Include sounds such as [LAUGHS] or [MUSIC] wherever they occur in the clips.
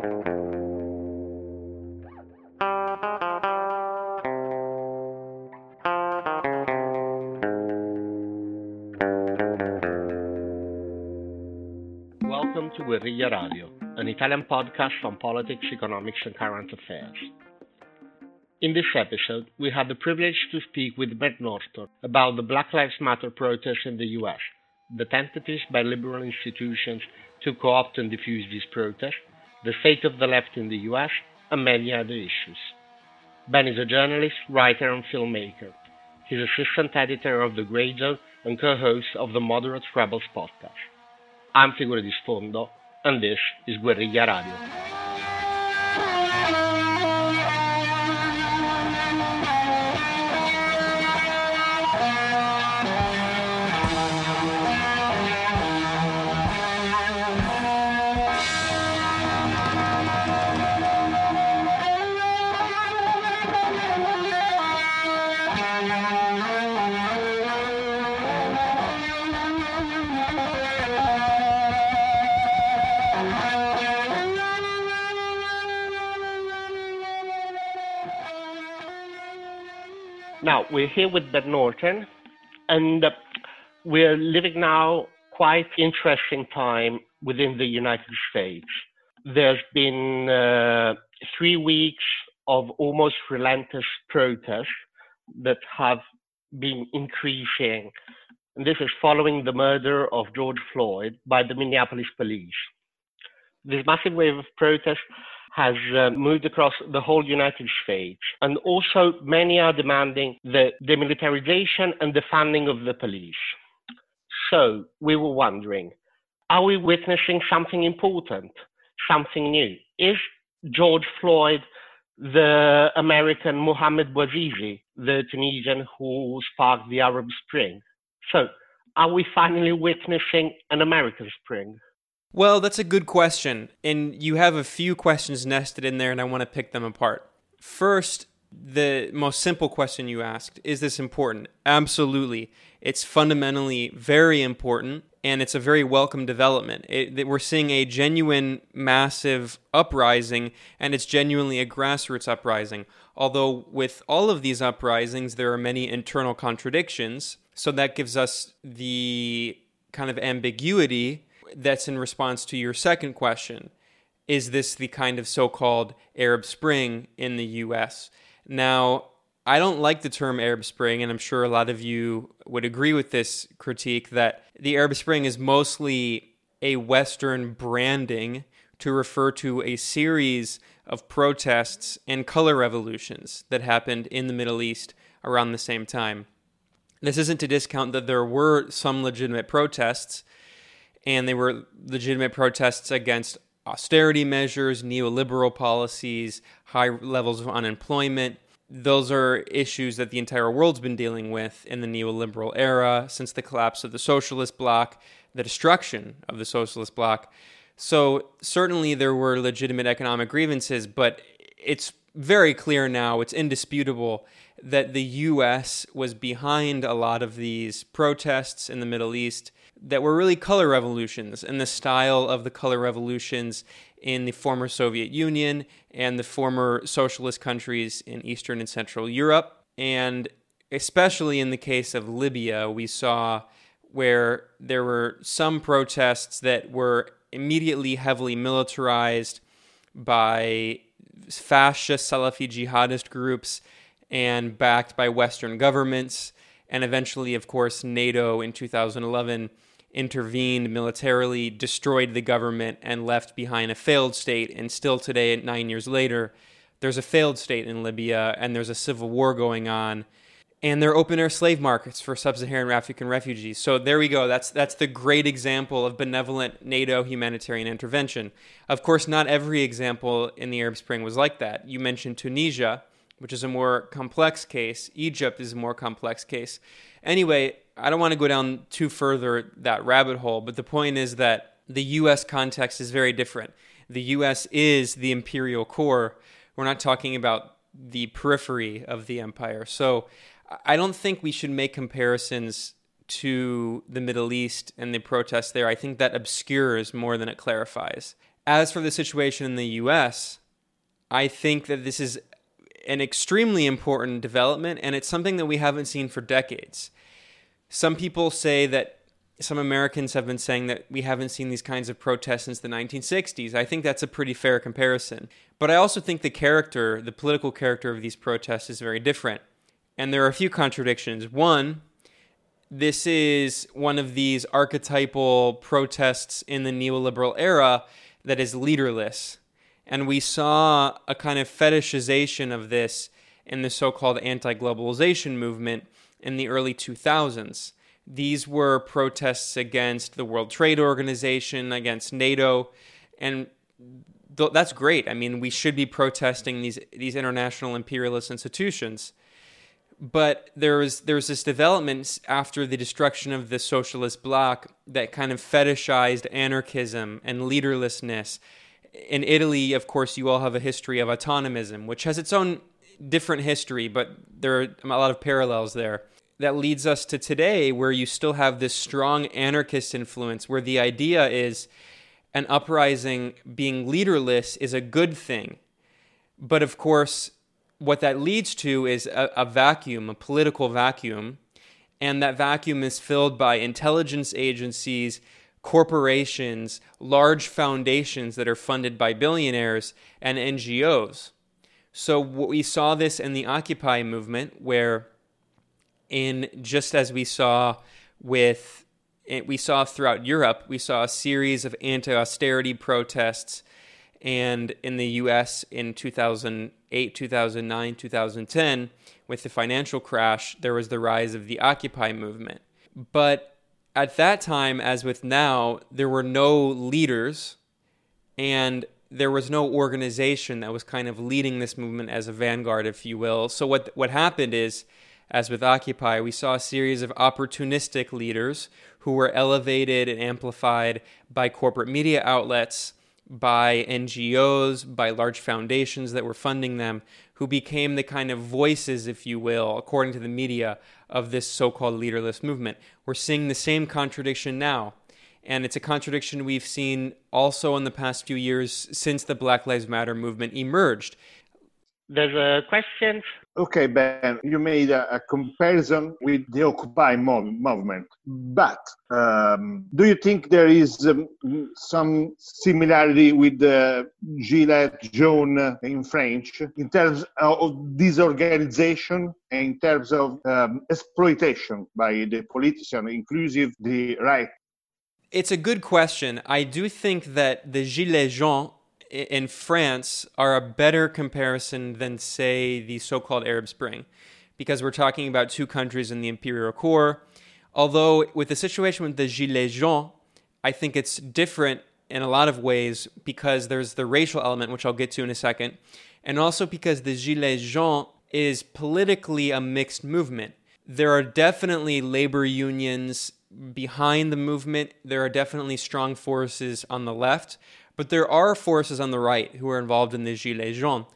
Welcome to Guerrilla Radio, an Italian podcast on politics, economics, and current affairs. In this episode, we had the privilege to speak with Matt Norton about the Black Lives Matter protests in the US, the tentatives by liberal institutions to co opt and diffuse these protests, the state of the left in the US, and many other issues. Ben is a journalist, writer, and filmmaker. He's assistant editor of The Grayzone and co host of the Moderate Rebels podcast. I'm Figure di Sfondo, and this is Guerrilla Radio. Now, we're here with Ben Norton, and uh, we're living now quite interesting time within the United States. There's been uh, three weeks of almost relentless protests that have been increasing. And this is following the murder of George Floyd by the Minneapolis police. This massive wave of protest has uh, moved across the whole United States. And also, many are demanding the demilitarization and the funding of the police. So, we were wondering are we witnessing something important, something new? Is George Floyd the American Mohamed Bouazizi, the Tunisian who sparked the Arab Spring? So, are we finally witnessing an American Spring? Well, that's a good question. And you have a few questions nested in there, and I want to pick them apart. First, the most simple question you asked is this important? Absolutely. It's fundamentally very important, and it's a very welcome development. It, we're seeing a genuine, massive uprising, and it's genuinely a grassroots uprising. Although, with all of these uprisings, there are many internal contradictions. So that gives us the kind of ambiguity that's in response to your second question. Is this the kind of so called Arab Spring in the US? Now, I don't like the term Arab Spring, and I'm sure a lot of you would agree with this critique that the Arab Spring is mostly a Western branding to refer to a series of protests and color revolutions that happened in the Middle East around the same time. This isn't to discount that there were some legitimate protests and they were legitimate protests against austerity measures, neoliberal policies, high levels of unemployment. Those are issues that the entire world's been dealing with in the neoliberal era since the collapse of the socialist bloc, the destruction of the socialist bloc. So, certainly there were legitimate economic grievances, but it's very clear now, it's indisputable that the US was behind a lot of these protests in the Middle East that were really color revolutions in the style of the color revolutions in the former Soviet Union and the former socialist countries in Eastern and Central Europe. And especially in the case of Libya, we saw where there were some protests that were immediately heavily militarized by fascist Salafi jihadist groups and backed by Western governments. And eventually, of course, NATO in 2011 intervened militarily, destroyed the government, and left behind a failed state. And still today, nine years later, there's a failed state in Libya and there's a civil war going on. And they're open air slave markets for sub Saharan African refugees. So there we go. That's, that's the great example of benevolent NATO humanitarian intervention. Of course, not every example in the Arab Spring was like that. You mentioned Tunisia, which is a more complex case, Egypt is a more complex case. Anyway, I don't want to go down too further that rabbit hole, but the point is that the US context is very different. The US is the imperial core. We're not talking about the periphery of the empire. So I don't think we should make comparisons to the Middle East and the protests there. I think that obscures more than it clarifies. As for the situation in the US, I think that this is an extremely important development, and it's something that we haven't seen for decades. Some people say that some Americans have been saying that we haven't seen these kinds of protests since the 1960s. I think that's a pretty fair comparison. But I also think the character, the political character of these protests is very different. And there are a few contradictions. One, this is one of these archetypal protests in the neoliberal era that is leaderless. And we saw a kind of fetishization of this in the so called anti globalization movement in the early 2000s. These were protests against the World Trade Organization, against NATO, and th- that's great. I mean, we should be protesting these these international imperialist institutions. But there was there was this development after the destruction of the socialist bloc that kind of fetishized anarchism and leaderlessness in Italy, of course, you all have a history of autonomism, which has its own different history, but there are a lot of parallels there. That leads us to today, where you still have this strong anarchist influence, where the idea is an uprising being leaderless is a good thing. But of course, what that leads to is a, a vacuum, a political vacuum, and that vacuum is filled by intelligence agencies corporations, large foundations that are funded by billionaires, and NGOs. So we saw this in the Occupy movement, where, in just as we saw with, eh, we saw throughout Europe, we saw a series of anti-austerity protests, and in the U.S. in 2008, 2009, 2010, with the financial crash, there was the rise of the Occupy movement. But at that time, as with now, there were no leaders and there was no organization that was kind of leading this movement as a vanguard, if you will. So what what happened is, as with Occupy, we saw a series of opportunistic leaders who were elevated and amplified by corporate media outlets, by NGOs, by large foundations that were funding them, who became the kind of voices, if you will, according to the media, of this so called leaderless movement. We're seeing the same contradiction now. And it's a contradiction we've seen also in the past few years since the Black Lives Matter movement emerged. There's a question. Okay, Ben, you made a, a comparison with the Occupy mov- movement, but um, do you think there is um, some similarity with the Gilets Jaunes in French in terms of disorganization and in terms of um, exploitation by the politician, inclusive the right? It's a good question. I do think that the Gilets jaunes in France are a better comparison than, say, the so called Arab Spring, because we're talking about two countries in the imperial core. Although, with the situation with the Gilets jaunes, I think it's different in a lot of ways because there's the racial element, which I'll get to in a second, and also because the Gilets jaunes is politically a mixed movement. There are definitely labor unions behind the movement, there are definitely strong forces on the left, but there are forces on the right who are involved in the Gilets jaunes.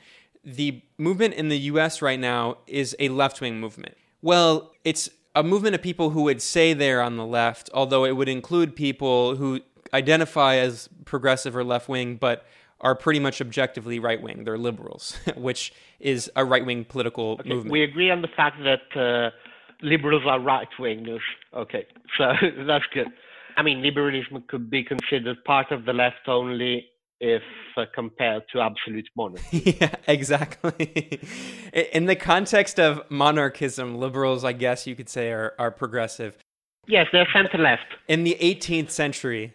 The movement in the US right now is a left wing movement. Well, it's a movement of people who would say they're on the left, although it would include people who identify as progressive or left wing, but are pretty much objectively right wing. They're liberals, [LAUGHS] which is a right wing political okay. movement. We agree on the fact that uh, liberals are right wingers. Okay, [LAUGHS] so that's good. I mean, liberalism could be considered part of the left only if uh, compared to absolute monarchy. [LAUGHS] yeah, exactly. [LAUGHS] In the context of monarchism, liberals, I guess you could say, are, are progressive. Yes, they're center left. In the 18th century.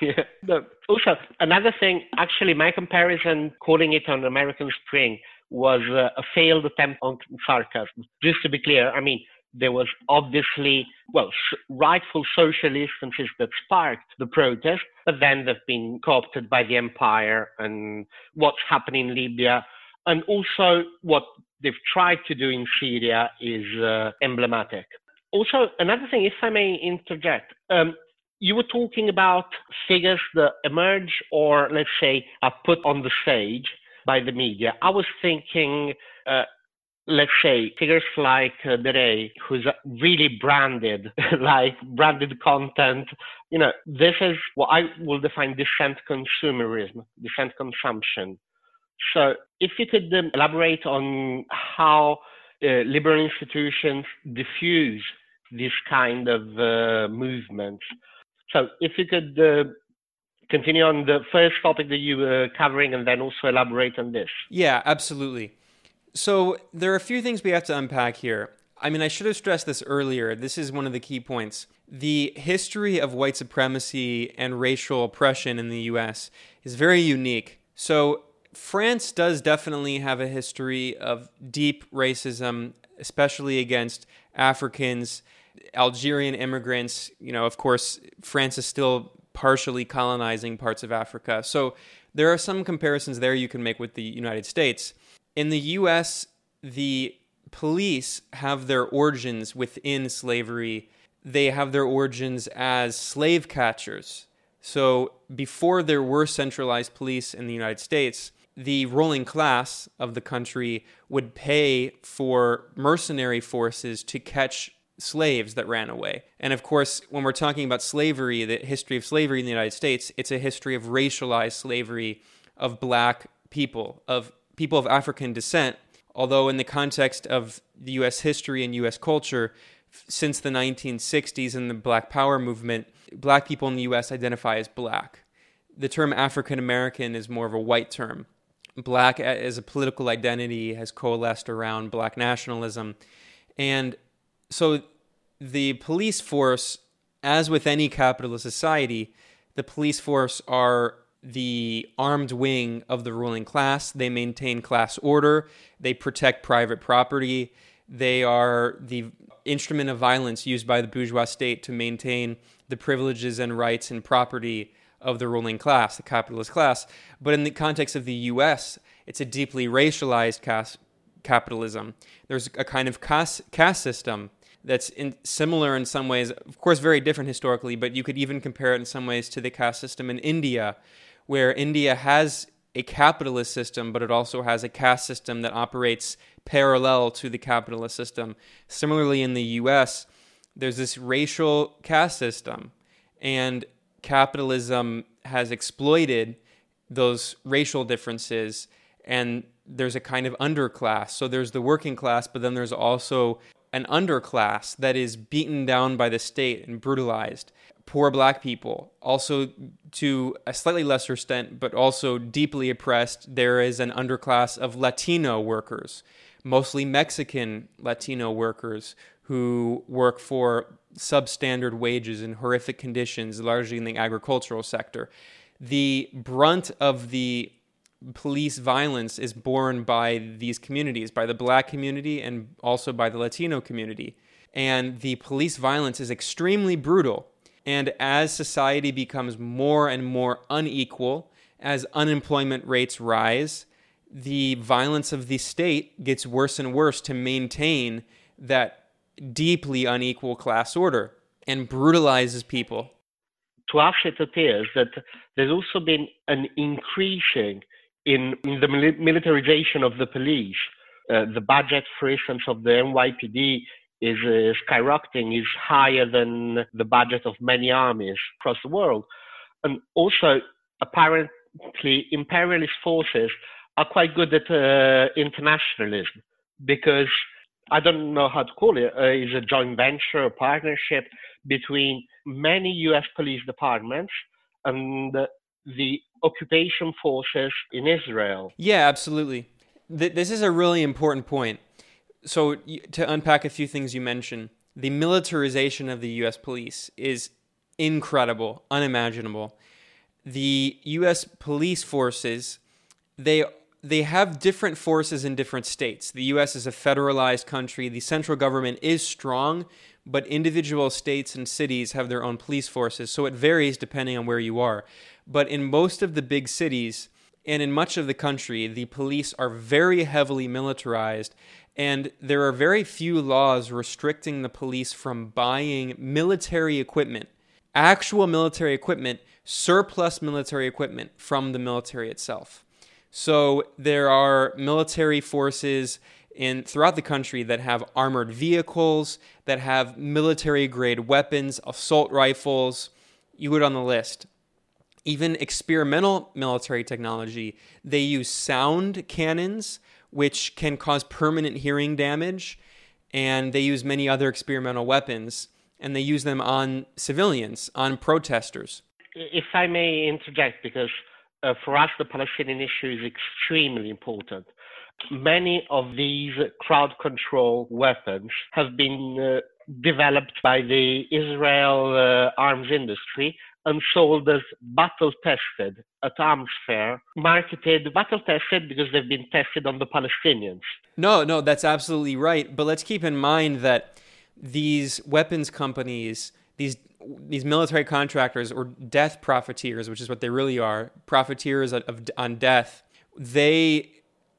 yeah. No. Also, another thing, actually, my comparison, calling it an American Spring, was uh, a failed attempt on sarcasm. Just to be clear, I mean, there was obviously, well, rightful social instances that sparked the protest, but then they've been co-opted by the empire and what's happening in Libya. And also what they've tried to do in Syria is uh, emblematic. Also, another thing, if I may interject, um, you were talking about figures that emerge or, let's say, are put on the stage by the media. I was thinking uh, let's say figures like uh, who's really branded, [LAUGHS] like branded content, you know, this is what I will define dissent consumerism, dissent consumption. So if you could um, elaborate on how uh, liberal institutions diffuse this kind of uh, movements. So if you could uh, continue on the first topic that you were covering and then also elaborate on this. Yeah, absolutely. So there are a few things we have to unpack here. I mean, I should have stressed this earlier. This is one of the key points. The history of white supremacy and racial oppression in the US is very unique. So, France does definitely have a history of deep racism, especially against Africans, Algerian immigrants. You know, of course, France is still partially colonizing parts of Africa. So, there are some comparisons there you can make with the United States in the US, the police have their origins within slavery. They have their origins as slave catchers. So before there were centralized police in the United States, the ruling class of the country would pay for mercenary forces to catch slaves that ran away. And of course, when we're talking about slavery, the history of slavery in the United States, it's a history of racialized slavery of black people, of people of African descent, although in the context of the US history and US culture, since the 1960s and the Black Power movement, black people in the US identify as black. The term African American is more of a white term. Black as a political identity has coalesced around black nationalism. And so the police force, as with any capitalist society, the police force are the armed wing of the ruling class. They maintain class order, they protect private property, they are the instrument of violence used by the bourgeois state to maintain the privileges and rights and property of the ruling class, the capitalist class. But in the context of the US, it's a deeply racialized caste capitalism. There's a kind of caste, caste system that's in, similar in some ways, of course, very different historically, but you could even compare it in some ways to the caste system in India, where India has a capitalist system, but it also has a caste system that operates parallel to the capitalist system. Similarly, in the US, there's this racial caste system, and capitalism has exploited those racial differences, and there's a kind of underclass. So there's the working class, but then there's also an underclass that is beaten down by the state and brutalized poor black people. Also, to a slightly lesser extent, but also deeply oppressed, there is an underclass of Latino workers, mostly Mexican Latino workers who work for substandard wages in horrific conditions, largely in the agricultural sector. The brunt of the police violence is borne by these communities, by the black community and also by the Latino community. And the police violence is extremely brutal and as society becomes more and more unequal, as unemployment rates rise, the violence of the state gets worse and worse to maintain that deeply unequal class order and brutalizes people. To us, it appears that there's also been an increasing in, in the militarization of the police. Uh, the budget, for instance, of the NYPD is uh, skyrocketing, is higher than the budget of many armies across the world. And also, apparently, imperialist forces are quite good at uh, internationalism because I don't know how to call it, uh, is a joint venture, a partnership between many US police departments and the occupation forces in Israel. Yeah, absolutely. This is a really important point so to unpack a few things you mentioned, the militarization of the U.S. police is incredible, unimaginable. The U.S. police forces, they they have different forces in different states. The U.S. is a federalized country. The central government is strong, but individual states and cities have their own police forces, so it varies depending on where you are. But in most of the big cities and in much of the country, the police are very heavily militarized and there are very few laws restricting the police from buying military equipment, actual military equipment, surplus military equipment from the military itself. So there are military forces in throughout the country that have armored vehicles, that have military grade weapons, assault rifles. You go down the list. Even experimental military technology, they use sound cannons, which can cause permanent hearing damage, and they use many other experimental weapons, and they use them on civilians, on protesters. If I may interject, because uh, for us, the Palestinian issue is extremely important. Many of these crowd control weapons have been uh, developed by the Israel uh, arms industry and sold as battle tested at arms fair, marketed battle tested because they've been tested on the Palestinians. No, no, that's absolutely right. But let's keep in mind that these weapons companies, these these military contractors or death profiteers, which is what they really are, profiteers of, of, on death, they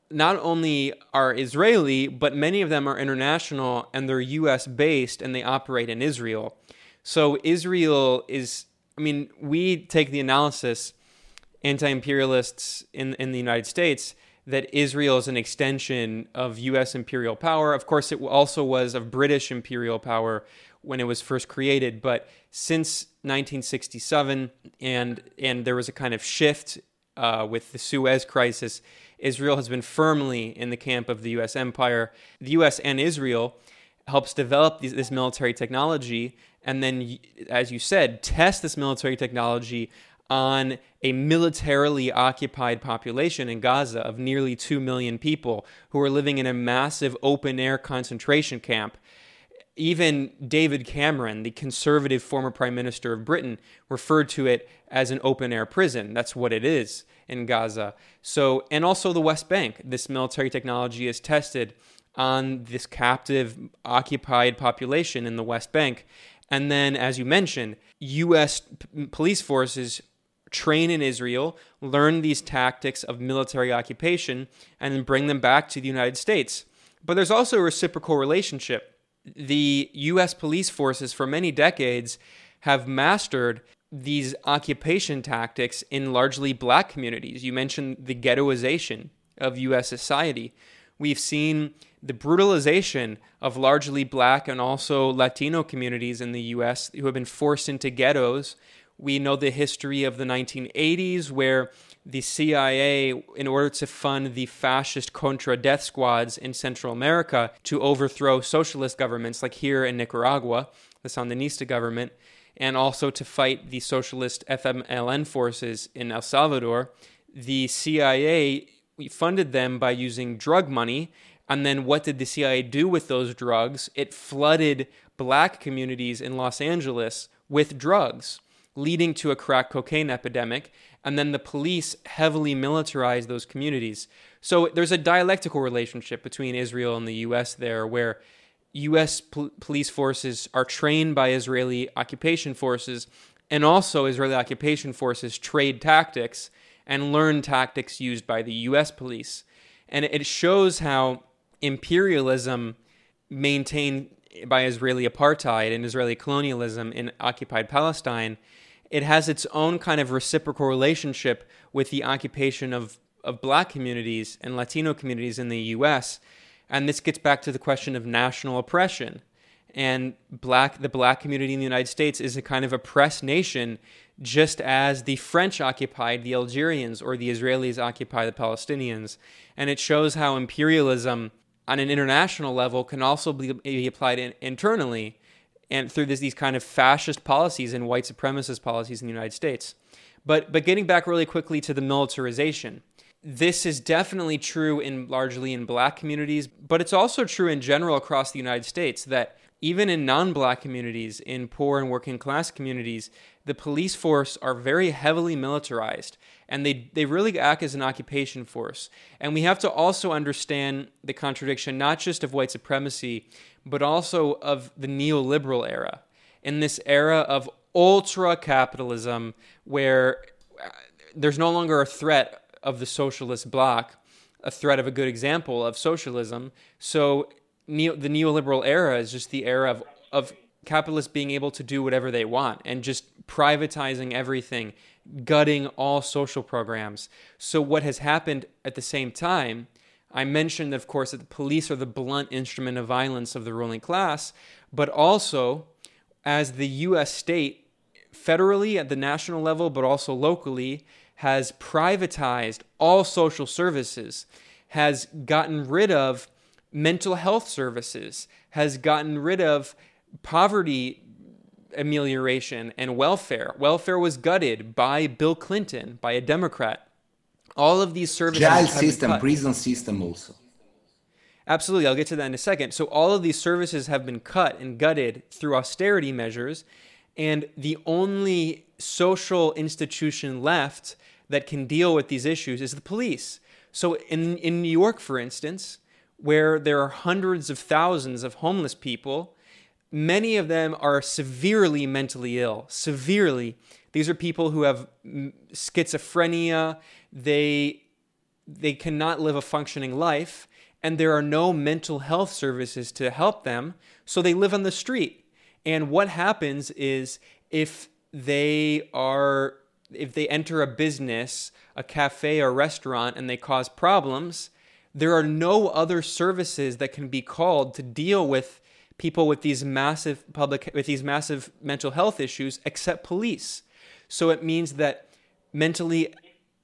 not only are Israeli, but many of them are international and they're US based and they operate in Israel. So Israel is, I mean, we take the analysis, anti imperialists in, in the United States, that Israel is an extension of US imperial power. Of course, it also was of British imperial power when it was first created, but since 1967, and and there was a kind of shift uh, with the Suez Crisis. Israel has been firmly in the camp of the U.S. empire. The U.S. and Israel helps develop these, this military technology, and then, as you said, test this military technology on a militarily occupied population in Gaza of nearly 2 million people who are living in a massive open air concentration camp even David Cameron, the conservative former prime minister of Britain, referred to it as an open air prison. That's what it is in Gaza. So, and also the West Bank. This military technology is tested on this captive occupied population in the West Bank. And then, as you mentioned, U.S. P- police forces train in Israel, learn these tactics of military occupation, and then bring them back to the United States. But there's also a reciprocal relationship the U.S. police forces for many decades have mastered these occupation tactics in largely black communities. You mentioned the ghettoization of U.S. society. We've seen the brutalization of largely black and also Latino communities in the U.S. who have been forced into ghettos. We know the history of the 1980s, where the CIA, in order to fund the fascist Contra death squads in Central America to overthrow socialist governments, like here in Nicaragua, the Sandinista government, and also to fight the socialist FMLN forces in El Salvador, the CIA funded them by using drug money. And then what did the CIA do with those drugs? It flooded black communities in Los Angeles with drugs, leading to a crack cocaine epidemic and then the police heavily militarized those communities. So there's a dialectical relationship between Israel and the U.S. there, where U.S. Pol- police forces are trained by Israeli occupation forces, and also Israeli occupation forces trade tactics and learn tactics used by the U.S. police. And it shows how imperialism maintained by Israeli apartheid and Israeli colonialism in occupied Palestine it has its own kind of reciprocal relationship with the occupation of, of black communities and Latino communities in the US. And this gets back to the question of national oppression. And black the black community in the United States is a kind of oppressed nation, just as the French occupied the Algerians or the Israelis occupy the Palestinians. And it shows how imperialism on an international level can also be, be applied in, internally and through this, these kind of fascist policies and white supremacist policies in the United States. But but getting back really quickly to the militarization, this is definitely true in largely in black communities, but it's also true in general across the United States that even in non-black communities, in poor and working class communities, the police force are very heavily militarized and they, they really act as an occupation force. And we have to also understand the contradiction not just of white supremacy, but also of the neoliberal era. In this era of ultra capitalism, where uh, there's no longer a threat of the socialist bloc, a threat of a good example of socialism. So neo, the neoliberal era is just the era of, of capitalists being able to do whatever they want and just privatizing everything, gutting all social programs. So, what has happened at the same time I mentioned, of course, that the police are the blunt instrument of violence of the ruling class, but also as the US state, federally at the national level, but also locally, has privatized all social services, has gotten rid of mental health services, has gotten rid of poverty amelioration and welfare. Welfare was gutted by Bill Clinton, by a Democrat. All of these services. Jail system, prison system also. Absolutely, I'll get to that in a second. So, all of these services have been cut and gutted through austerity measures, and the only social institution left that can deal with these issues is the police. So, in, in New York, for instance, where there are hundreds of thousands of homeless people, many of them are severely mentally ill. Severely. These are people who have schizophrenia. They they cannot live a functioning life and there are no mental health services to help them, so they live on the street. And what happens is if they are if they enter a business, a cafe or restaurant and they cause problems, there are no other services that can be called to deal with people with these massive public with these massive mental health issues except police. So it means that mentally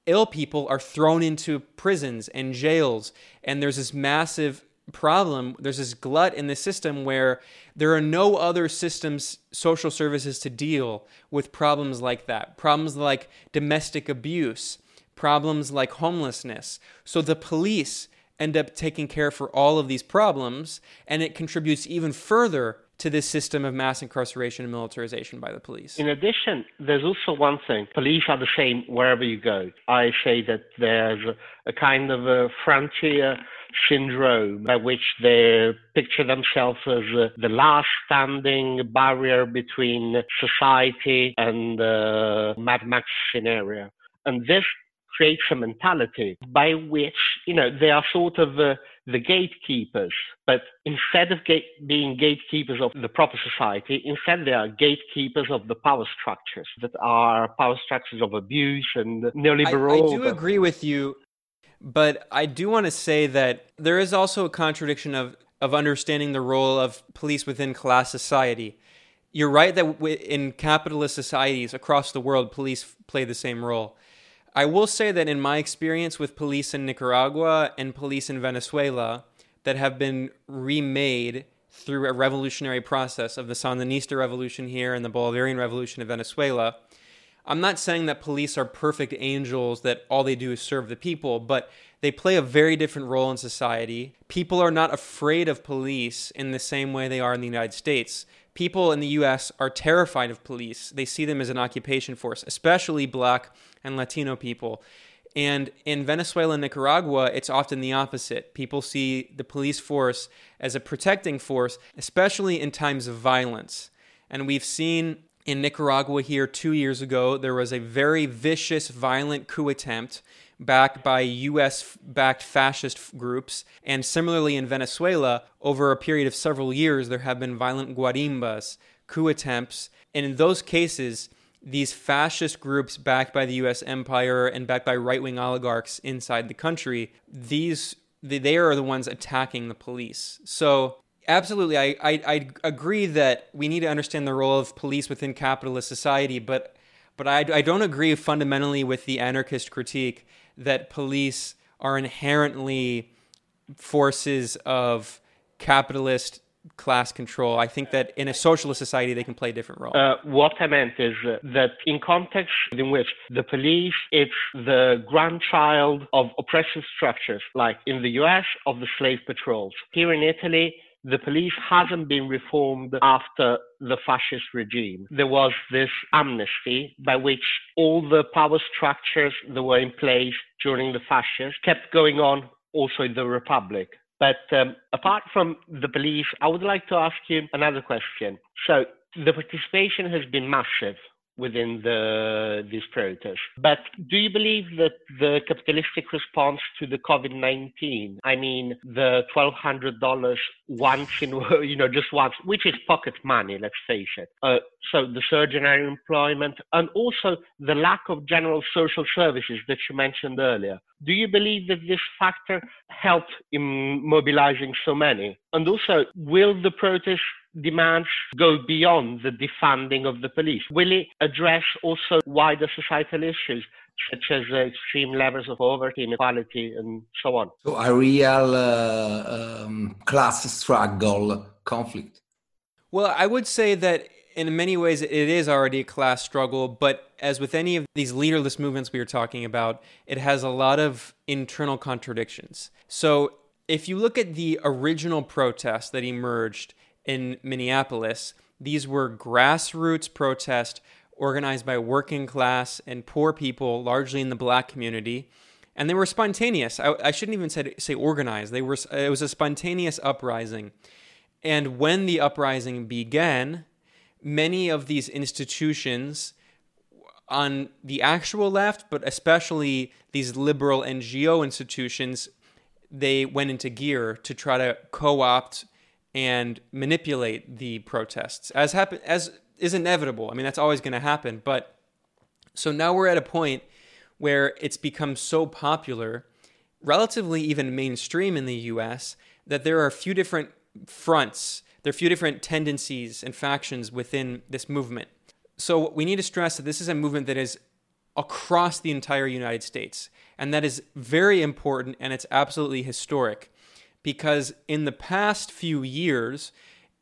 ill people are thrown into prisons and jails and there's this massive problem there's this glut in the system where there are no other systems social services to deal with problems like that problems like domestic abuse problems like homelessness so the police end up taking care for all of these problems and it contributes even further to this system of mass incarceration and militarization by the police. In addition, there's also one thing police are the same wherever you go. I say that there's a, kind of a frontier syndrome by which they picture themselves as uh, the last standing barrier between society and the uh, Mad Max scenario. And this creates a mentality by which, you know, they are sort of uh, the gatekeepers. But instead of gate, being gatekeepers of the proper society, instead they are gatekeepers of the power structures that are power structures of abuse and neoliberal. I, I do agree with you, but I do want to say that there is also a contradiction of, of understanding the role of police within class society. You're right that in capitalist societies across the world, police play the same role. I will say that in my experience with police in Nicaragua and police in Venezuela that have been remade through a revolutionary process of the Sandinista revolution here and the Bolivarian revolution in Venezuela, I'm not saying that police are perfect angels that all they do is serve the people, but they play a very different role in society. People are not afraid of police in the same way they are in the United States people in the US are terrified of police. They see them as an occupation force, especially black and Latino people. And in Venezuela and Nicaragua, it's often the opposite. People see the police force as a protecting force, especially in times of violence. And we've seen in Nicaragua here two years ago, there was a very vicious, violent coup attempt backed by US backed fascist groups. And similarly in Venezuela, over a period of several years, there have been violent guarimbas, coup attempts. And in those cases, these fascist groups backed by the US empire and backed by right wing oligarchs inside the country, these they are the ones attacking the police. So absolutely I, I, I agree that we need to understand the role of police within capitalist society, but but I, I don't agree fundamentally with the anarchist critique that police are inherently forces of capitalist class control. I think that in a socialist society, they can play a different role. Uh, what I meant is that in context in which the police is the grandchild of oppressive structures, like in the US, of the slave patrols. Here in Italy, the police hasn't been reformed after the fascist regime. There was this amnesty by which all the power structures that were in place during the fascists kept going on also in the republic. But um, apart from the police, I would like to ask you another question. So the participation has been massive within the these protests. But do you believe that the capitalistic response to the COVID-19, I mean the $1,200 once in, [LAUGHS] you know, just once, which is pocket money, let's face it. Uh, so the surge in unemployment and also the lack of general social services that you mentioned earlier. Do you believe that this factor helped in mobilizing so many? And also, will the protest demands go beyond the defunding of the police? Will it address also wider societal issues? Such as uh, extreme levels of poverty, inequality, and so on. So, a real uh, um, class struggle conflict. Well, I would say that in many ways it is already a class struggle, but as with any of these leaderless movements we were talking about, it has a lot of internal contradictions. So, if you look at the original protests that emerged in Minneapolis. These were grassroots protests organized by working class and poor people, largely in the black community. And they were spontaneous. I, I shouldn't even say, say organized. They were, it was a spontaneous uprising. And when the uprising began, many of these institutions on the actual left, but especially these liberal NGO institutions, they went into gear to try to co opt and manipulate the protests as happen as is inevitable. I mean, that's always going to happen. But so now we're at a point where it's become so popular, relatively even mainstream in the US, that there are a few different fronts, there are a few different tendencies and factions within this movement. So we need to stress that this is a movement that is across the entire United States. And that is very important and it's absolutely historic because in the past few years,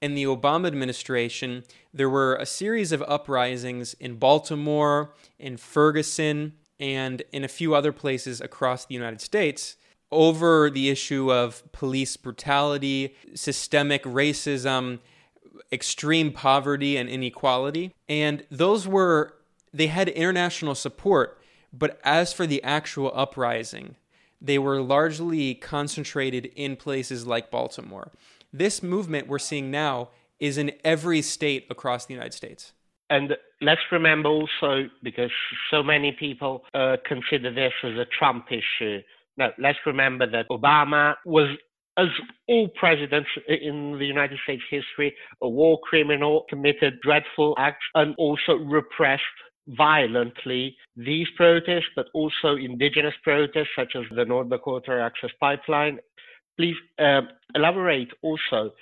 in the Obama administration, there were a series of uprisings in Baltimore, in Ferguson, and in a few other places across the United States over the issue of police brutality, systemic racism, extreme poverty, and inequality. And those were, they had international support. But as for the actual uprising, they were largely concentrated in places like Baltimore. This movement we're seeing now is in every state across the United States. And let's remember also, because so many people uh, consider this as a Trump issue. Now, let's remember that Obama was, as all presidents in the United States history, a war criminal, committed dreadful acts, and also repressed violently these protests, but also indigenous protests such as the North Dakota Access Pipeline. Please uh, elaborate also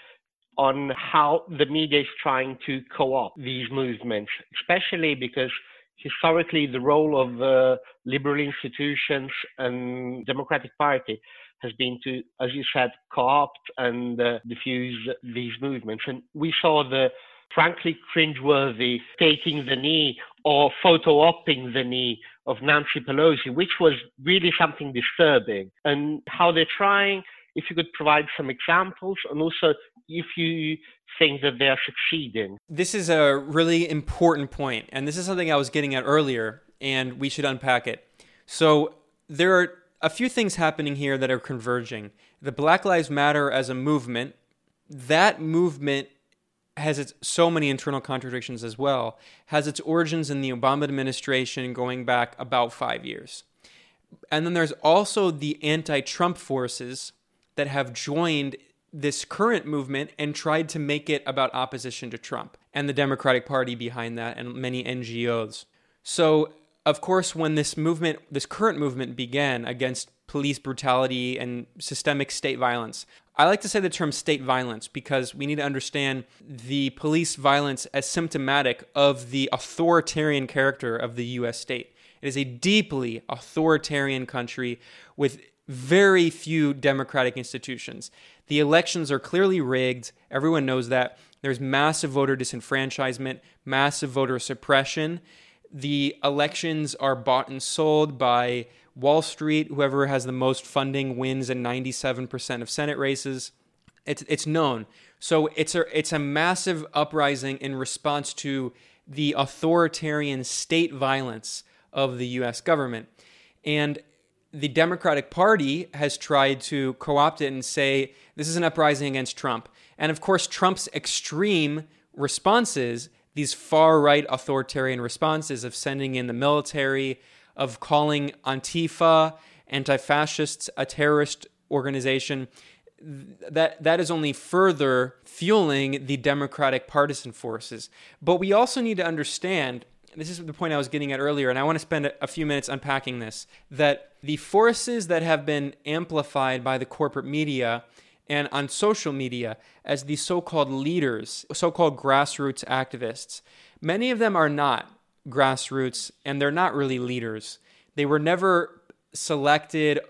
on how the media is trying to co-opt these movements, especially because historically the role of uh, liberal institutions and Democratic Party has been to, as you said, co-opt and uh, diffuse these movements. And we saw the frankly cringeworthy taking the knee or photo opting the knee of Nancy Pelosi, which was really something disturbing. And how they're trying, if you could provide some examples, and also if you think that they're succeeding. This is a really important point, and this is something I was getting at earlier, and we should unpack it. So there are a few things happening here that are converging. The Black Lives Matter as a movement, that movement has its so many internal contradictions as well, has its origins in the Obama administration going back about five years. And then there's also the anti Trump forces that have joined this current movement and tried to make it about opposition to Trump and the Democratic Party behind that and many NGOs. So, of course, when this movement, this current movement began against police brutality and systemic state violence, I like to say the term state violence because we need to understand the police violence as symptomatic of the authoritarian character of the US state. It is a deeply authoritarian country with very few democratic institutions. The elections are clearly rigged. Everyone knows that. There's massive voter disenfranchisement, massive voter suppression. The elections are bought and sold by Wall Street, whoever has the most funding wins in 97% of Senate races. It's it's known. So it's a it's a massive uprising in response to the authoritarian state violence of the US government. And the Democratic Party has tried to co opt it and say this is an uprising against Trump. And of course, Trump's extreme responses these far right authoritarian responses of sending in the military, of calling Antifa, anti fascists, a terrorist organization, that that is only further fueling the democratic partisan forces. But we also need to understand this is the point I was getting at earlier, and I want to spend a few minutes unpacking this that the forces that have been amplified by the corporate media and on social media as the so called leaders, so called grassroots activists, many of them are not grassroots and they're not really leaders. They were never selected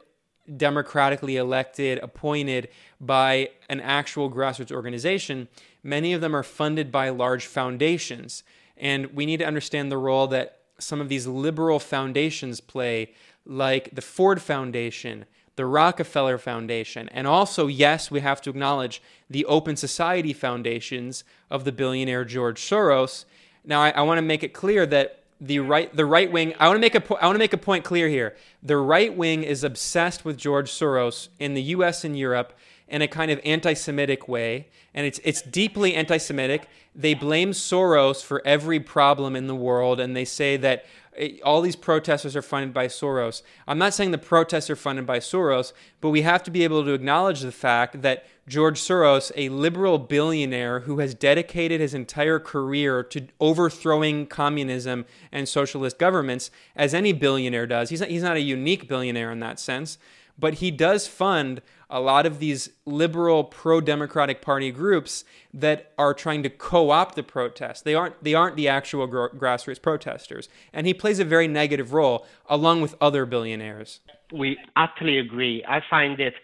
democratically elected, appointed by an actual grassroots organization. Many of them are funded by large foundations. And we need to understand the role that some of these liberal foundations play, like the Ford Foundation, the Rockefeller Foundation, and also, yes, we have to acknowledge the Open Society foundations of the billionaire George Soros. Now, I, I want to make it clear that the right the right wing I want to make a po- I want to make a point clear here. The right wing is obsessed with George Soros in the US and Europe in a kind of anti-Semitic way, and it's it's deeply anti-Semitic. They blame Soros for every problem in the world, and they say that Eh, all these protesters are funded by Soros. I'm not saying the protests are funded by Soros, but we have to be able to acknowledge the fact that George Soros, a liberal billionaire who has dedicated his entire career to overthrowing communism and socialist governments, as any billionaire does, he's not, he's not a unique billionaire in that sense, but he does fund a lot of these liberal pro-democratic party groups that are trying to co-opt the protest. They aren't they aren't the actual gr- grassroots protesters, and he plays a very negative role along with other billionaires. We utterly agree. I find it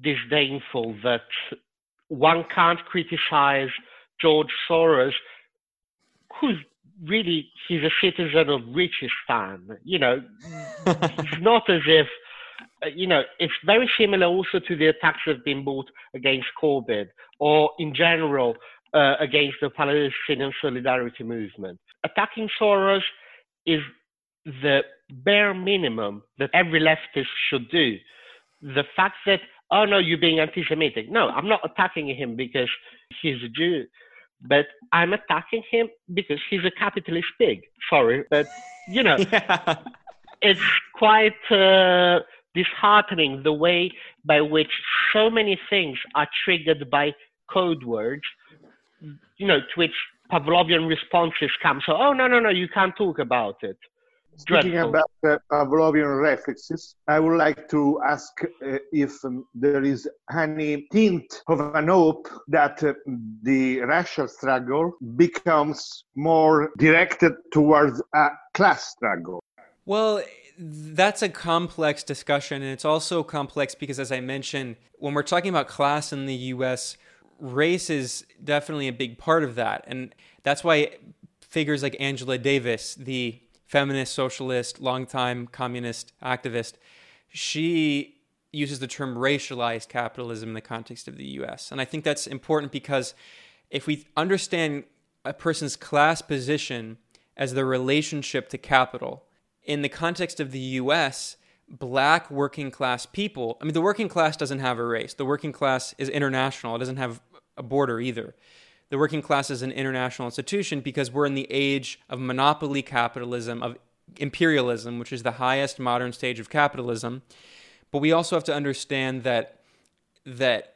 disdainful that one can't criticize George Soros, who's really he's a citizen of Richistan. You know, [LAUGHS] it's not as if you know, it's very similar also to the attacks that have been brought against Corbyn or in general uh, against the Palestinian solidarity movement. Attacking Soros is the bare minimum that every leftist should do. The fact that, oh no, you're being anti Semitic. No, I'm not attacking him because he's a Jew, but I'm attacking him because he's a capitalist pig. Sorry, but you know, [LAUGHS] yeah. it's quite. Uh, disheartening the way by which so many things are triggered by code words, you know, to which Pavlovian responses come. So, oh, no, no, no, you can't talk about it. Speaking Dreadful. about uh, Pavlovian reflexes, I would like to ask uh, if um, there is any hint of an hope that uh, the racial struggle becomes more directed towards a class struggle. Well, that's a complex discussion. And it's also complex because, as I mentioned, when we're talking about class in the US, race is definitely a big part of that. And that's why figures like Angela Davis, the feminist, socialist, longtime communist activist, she uses the term racialized capitalism in the context of the US. And I think that's important because if we understand a person's class position as their relationship to capital, in the context of the US, black working class people, I mean, the working class doesn't have a race. The working class is international, it doesn't have a border either. The working class is an international institution because we're in the age of monopoly capitalism, of imperialism, which is the highest modern stage of capitalism. But we also have to understand that that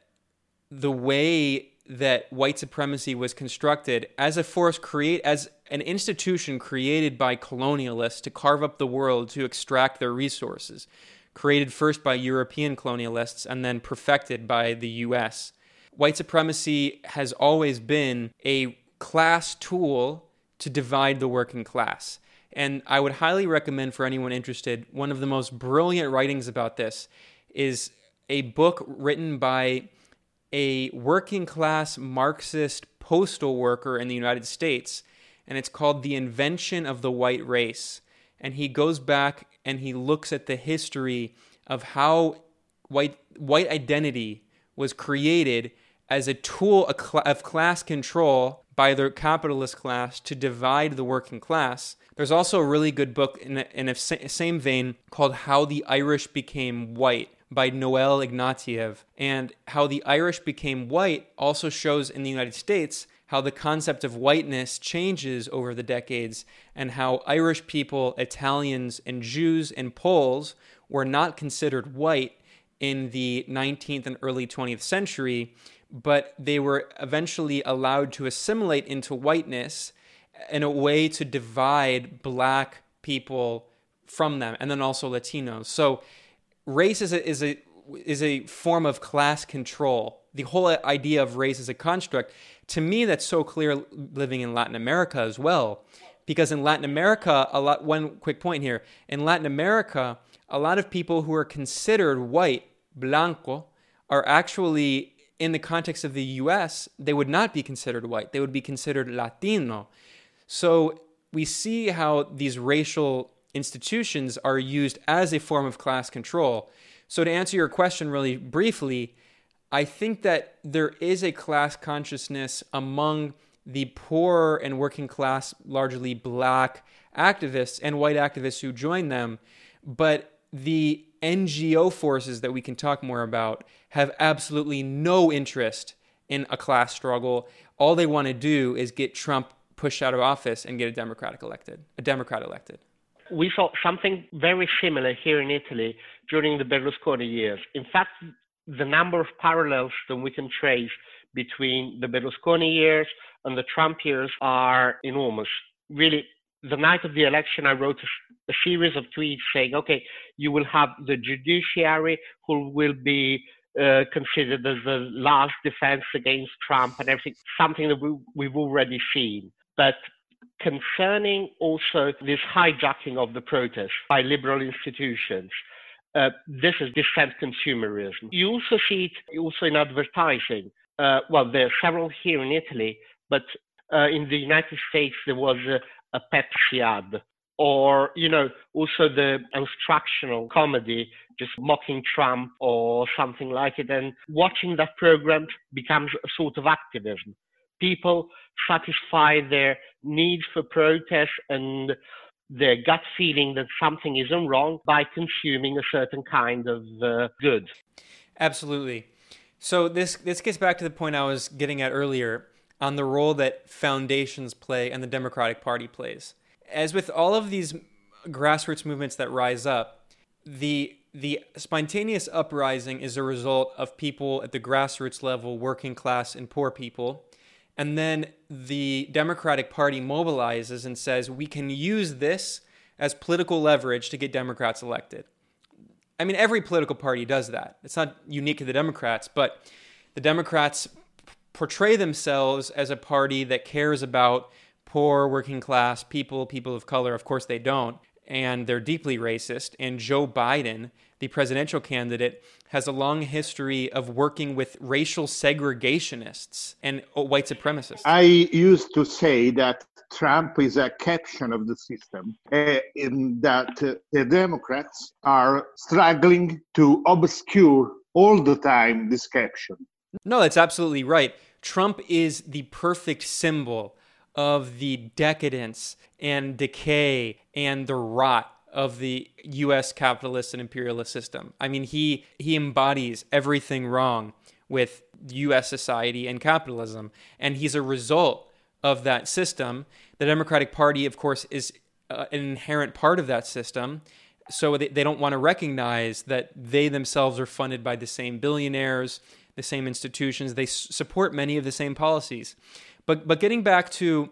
the way that white supremacy was constructed as a force create as an institution created by colonialists to carve up the world to extract their resources created first by European colonialists and then perfected by the US white supremacy has always been a class tool to divide the working class. And I would highly recommend for anyone interested one of the most brilliant writings about this is a book written by a working class Marxist postal worker in the United States, and it's called The Invention of the White Race. And he goes back and he looks at the history of how white, white identity was created as a tool of class control by the capitalist class to divide the working class. There's also a really good book in a, in a same vein called How the Irish Became White by Noel Ignatiev, and how the Irish became white also shows in the United States how the concept of whiteness changes over the decades, and how Irish people, Italians, and Jews and Poles were not considered white in the 19th and early 20th century, but they were eventually allowed to assimilate into whiteness in a way to divide black people from them, and then also Latinos. So race is a, is a is a form of class control. The whole idea of race as a construct, to me, that's so clear living in Latin America as well. Because in Latin America, a lot. One quick point here: in Latin America, a lot of people who are considered white, blanco, are actually in the context of the U.S. They would not be considered white; they would be considered Latino. So we see how these racial institutions are used as a form of class control. So, to answer your question really briefly, I think that there is a class consciousness among the poor and working class, largely black activists and white activists who join them. But the NGO forces that we can talk more about have absolutely no interest in a class struggle. All they want to do is get Trump pushed out of office and get a Democratic elected, a Democrat elected we saw something very similar here in Italy during the Berlusconi years. In fact, the number of parallels that we can trace between the Berlusconi years and the Trump years are enormous. Really, the night of the election, I wrote a, a series of tweets saying, okay, you will have the judiciary who will be uh, considered as the last defense against Trump and everything, something that we, we've already seen. But concerning also this hijacking of the protest by liberal institutions. Uh, this is dissent consumerism. You also see it also in advertising. Uh, well, there are several here in Italy, but uh, in the United States there was a, a Pepsi ad, or you know, also the instructional comedy, just mocking Trump or something like it, and watching that program becomes a sort of activism people satisfy their need for protest and their gut feeling that something isn't wrong by consuming a certain kind of uh, good. Absolutely. So this this gets back to the point I was getting at earlier on the role that foundations play and the Democratic Party plays. As with all of these grassroots movements that rise up, the the spontaneous uprising is a result of people at the grassroots level, working class and poor people, and then the Democratic Party mobilizes and says, we can use this as political leverage to get Democrats elected. I mean, every political party does that. It's not unique to the Democrats, but the Democrats portray themselves as a party that cares about poor, working class people, people of color. Of course, they don't. And they're deeply racist. And Joe Biden the presidential candidate, has a long history of working with racial segregationists and white supremacists. I used to say that Trump is a caption of the system, uh, in that uh, the Democrats are struggling to obscure all the time this caption. No, that's absolutely right. Trump is the perfect symbol of the decadence and decay and the rot of the US capitalist and imperialist system. I mean, he he embodies everything wrong with US society and capitalism and he's a result of that system. The Democratic Party of course is uh, an inherent part of that system. So they, they don't want to recognize that they themselves are funded by the same billionaires, the same institutions. They s- support many of the same policies. But but getting back to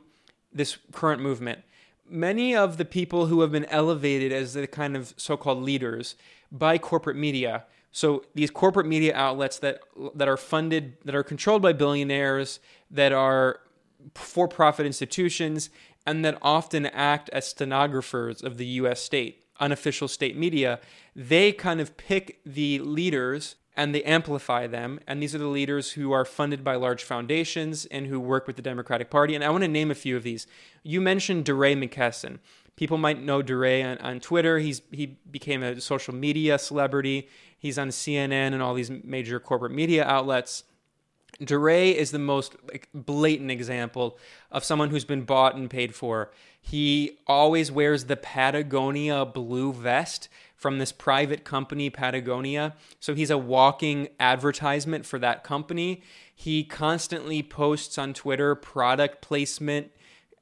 this current movement, many of the people who have been elevated as the kind of so-called leaders by corporate media so these corporate media outlets that that are funded that are controlled by billionaires that are for-profit institutions and that often act as stenographers of the US state unofficial state media they kind of pick the leaders and they amplify them. And these are the leaders who are funded by large foundations and who work with the Democratic Party. And I want to name a few of these. You mentioned DeRay McKesson. People might know DeRay on, on Twitter. He's he became a social media celebrity. He's on CNN and all these major corporate media outlets. DeRay is the most like, blatant example of someone who's been bought and paid for. He always wears the Patagonia blue vest from this private company, Patagonia. So he's a walking advertisement for that company. He constantly posts on Twitter product placement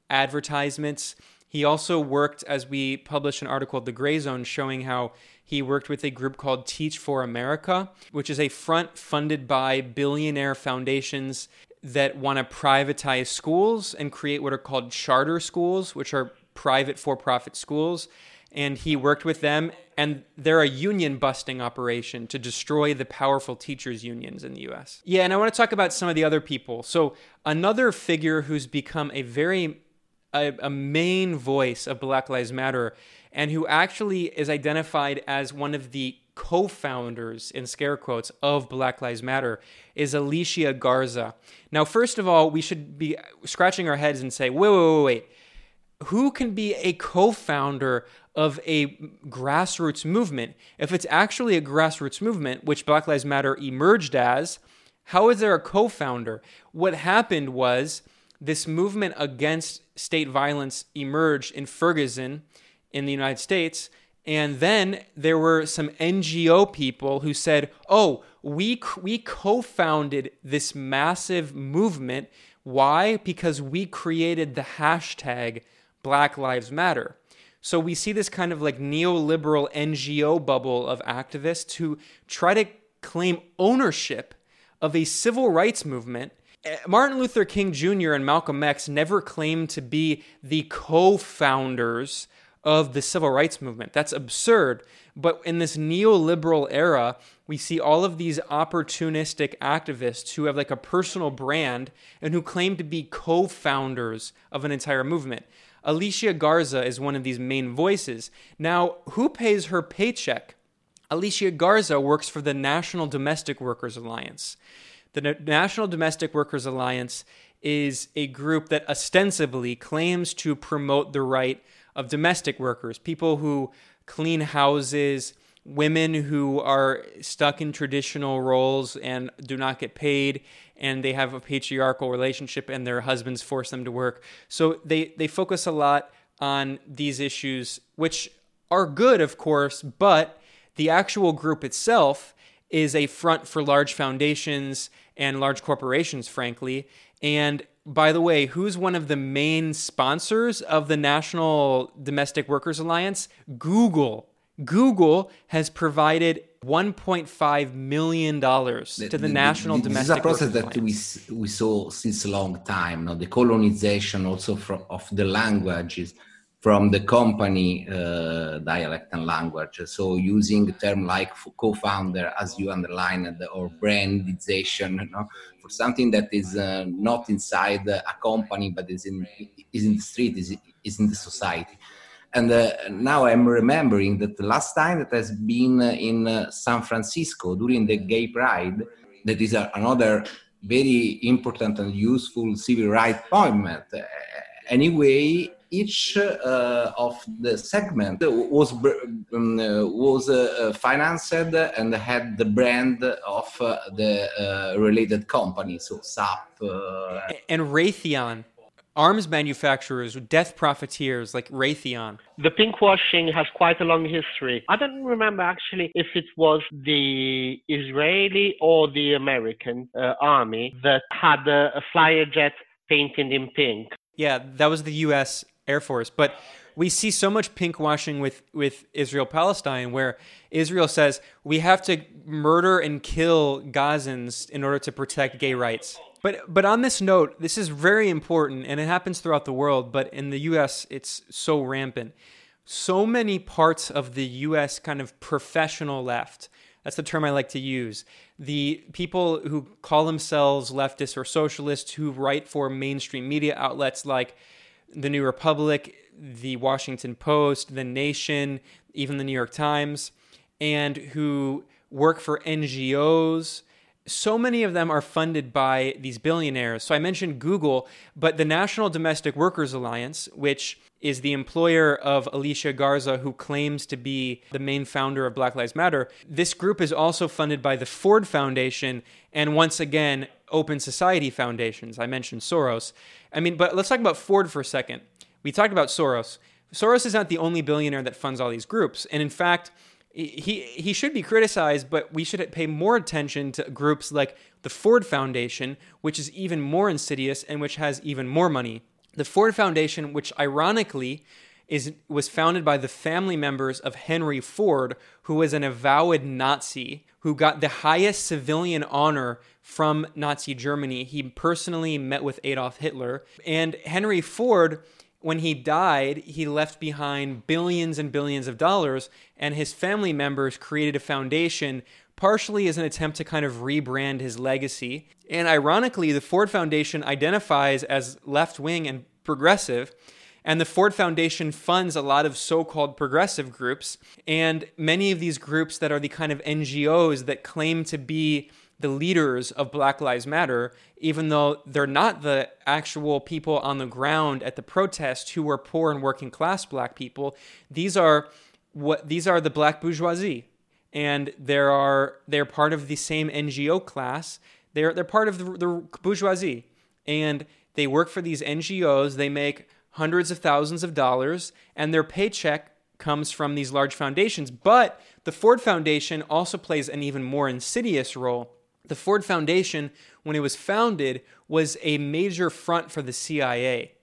advertisements. He also worked, as we published an article at the Grayzone, showing how he worked with a group called Teach for America, which is a front funded by billionaire foundations that want to privatize schools and create what are called charter schools, which are private for profit schools and he worked with them and they're a union busting operation to destroy the powerful teachers unions in the US. Yeah, and I want to talk about some of the other people. So another figure who's become a very a, a main voice of Black Lives Matter and who actually is identified as one of the co-founders in scare quotes of Black Lives Matter is Alicia Garza. Now, first of all, we should be scratching our heads and say, wait, wait, wait, wait. Who can be a co-founder of a grassroots movement, if it's actually a grassroots movement, which Black Lives Matter emerged as, how is there a co founder? What happened was this movement against state violence emerged in Ferguson in the United States. And then there were some NGO people who said, oh, we, we co founded this massive movement. Why? Because we created the hashtag Black Lives Matter. So we see this kind of like neoliberal NGO bubble of activists who try to claim ownership of a civil rights movement. Eh, Martin Luther King Jr. and Malcolm X never claimed to be the co founders of the civil rights movement. That's absurd. But in this neoliberal era, we see all of these opportunistic activists who have like a personal brand and who claim to be co founders of an entire movement. Alicia Garza is one of these main voices. Now, who pays her paycheck? Alicia Garza works for the National Domestic Workers Alliance. The National Domestic Workers Alliance is a group that ostensibly claims to promote the right of domestic workers, people who clean houses, women who are stuck in traditional roles and do not get paid, and they have a patriarchal relationship and their husbands force them to work. So they, they focus a lot on these issues, which are good, of course, but the actual group itself is a front for large foundations and large corporations, frankly. And by the way, who's one of the main sponsors of the National Domestic Workers Alliance? Google. Google has provided 1.5 million dollars to the, national the, domestic. This is a process that we we saw since a long time. No? The colonization also from, of the languages from the company uh, dialect and language. So using a term like co-founder, as you underlined, or brandization, you know, for something that is uh, not inside a company but is in is in the street, is is in the society. And uh, now I'm remembering that the last time that has been in uh, San Francisco during the Gay Pride, that is a, another very important and useful civil rights movement. Uh, anyway, each uh, of the segment was um, uh, was uh, financed and had the brand of the related company, so SAP and Raytheon arms manufacturers, death profiteers like Raytheon. The pinkwashing has quite a long history. I don't remember actually if it was the Israeli or the American uh, army that had a, a flyer jet painted in pink. Yeah, that was the U.S. Air Force. But we see so much pinkwashing with, with Israel Palestine, where Israel says we have to murder and kill Gazans in order to protect gay rights. But but on this note, this is very important, and it happens throughout the world. But in the U.S., it's so rampant. So many parts of the U.S. kind of professional left. That's the term I like to use. The people who call themselves leftists or socialists who write for mainstream media outlets like the New Republic, the Washington Post, the Nation, even the New York Times, and who work for NGOs so many of them are funded by these billionaires. So I mentioned Google, but the National Domestic Workers Alliance, which is the employer of Alicia Garza, who claims to be the main founder of Black Lives Matter. This group is also funded by the Ford Foundation and once again, Open Society Foundations. I mentioned Soros. I mean, but let's talk about Ford for a second. We talked about Soros. Soros is not the only billionaire that funds all these groups. And in fact, he he should be criticized, but we should pay more attention to groups like the Ford Foundation, which is even more insidious and which has even more money. The Ford Foundation, which ironically is was founded by the family members of Henry Ford, who was an avowed Nazi who got the highest civilian honor from Nazi Germany. He personally met with Adolf Hitler, and Henry Ford when he died, he left behind billions and billions of dollars, and his family members created a foundation partially as an attempt to kind of rebrand his legacy. And ironically, the Ford Foundation identifies as left wing and progressive. And the Ford Foundation funds a lot of so called progressive groups. And many of these groups that are the kind of NGOs that claim to be the leaders of Black Lives Matter, even though they're not the actual people on the ground at the protest who are poor and working class black people. These are what these are the black bourgeoisie, and there are they're part of the same NGO class. They're they're part of the, the bourgeoisie, and they work for these NGOs. They make hundreds of thousands of dollars, and their paycheck comes from these large foundations. But the Ford Foundation also plays an even more insidious role the Ford Foundation, when it was founded, was a major front for the CIA.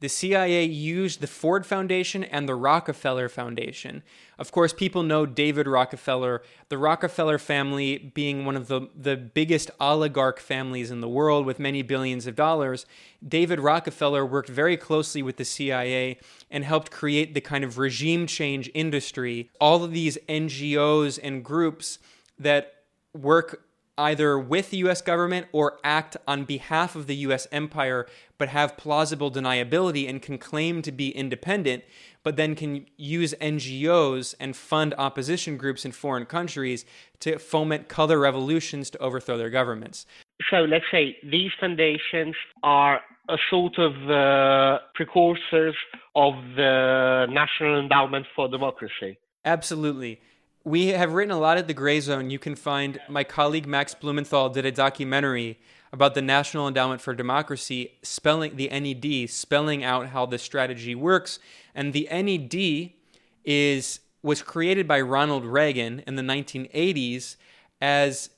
The CIA used the Ford Foundation and the Rockefeller Foundation. Of course, people know David Rockefeller, the Rockefeller family being one of the, the biggest oligarch families in the world with many billions of dollars. David Rockefeller worked very closely with the CIA and helped create the kind of regime change industry. All of these NGOs and groups that work either with the US government or act on behalf of the US empire, but have plausible deniability and can claim to be independent, but then can use NGOs and fund opposition groups in foreign countries to foment color revolutions to overthrow their governments. So let's say these foundations are a sort of uh, precursors of the National Endowment for Democracy. Absolutely we have written a lot at the Grayzone. You can find my colleague Max Blumenthal did a documentary about the National Endowment for Democracy, spelling the NED, spelling out how this strategy works. And the NED is was created by Ronald Reagan in the 1980s as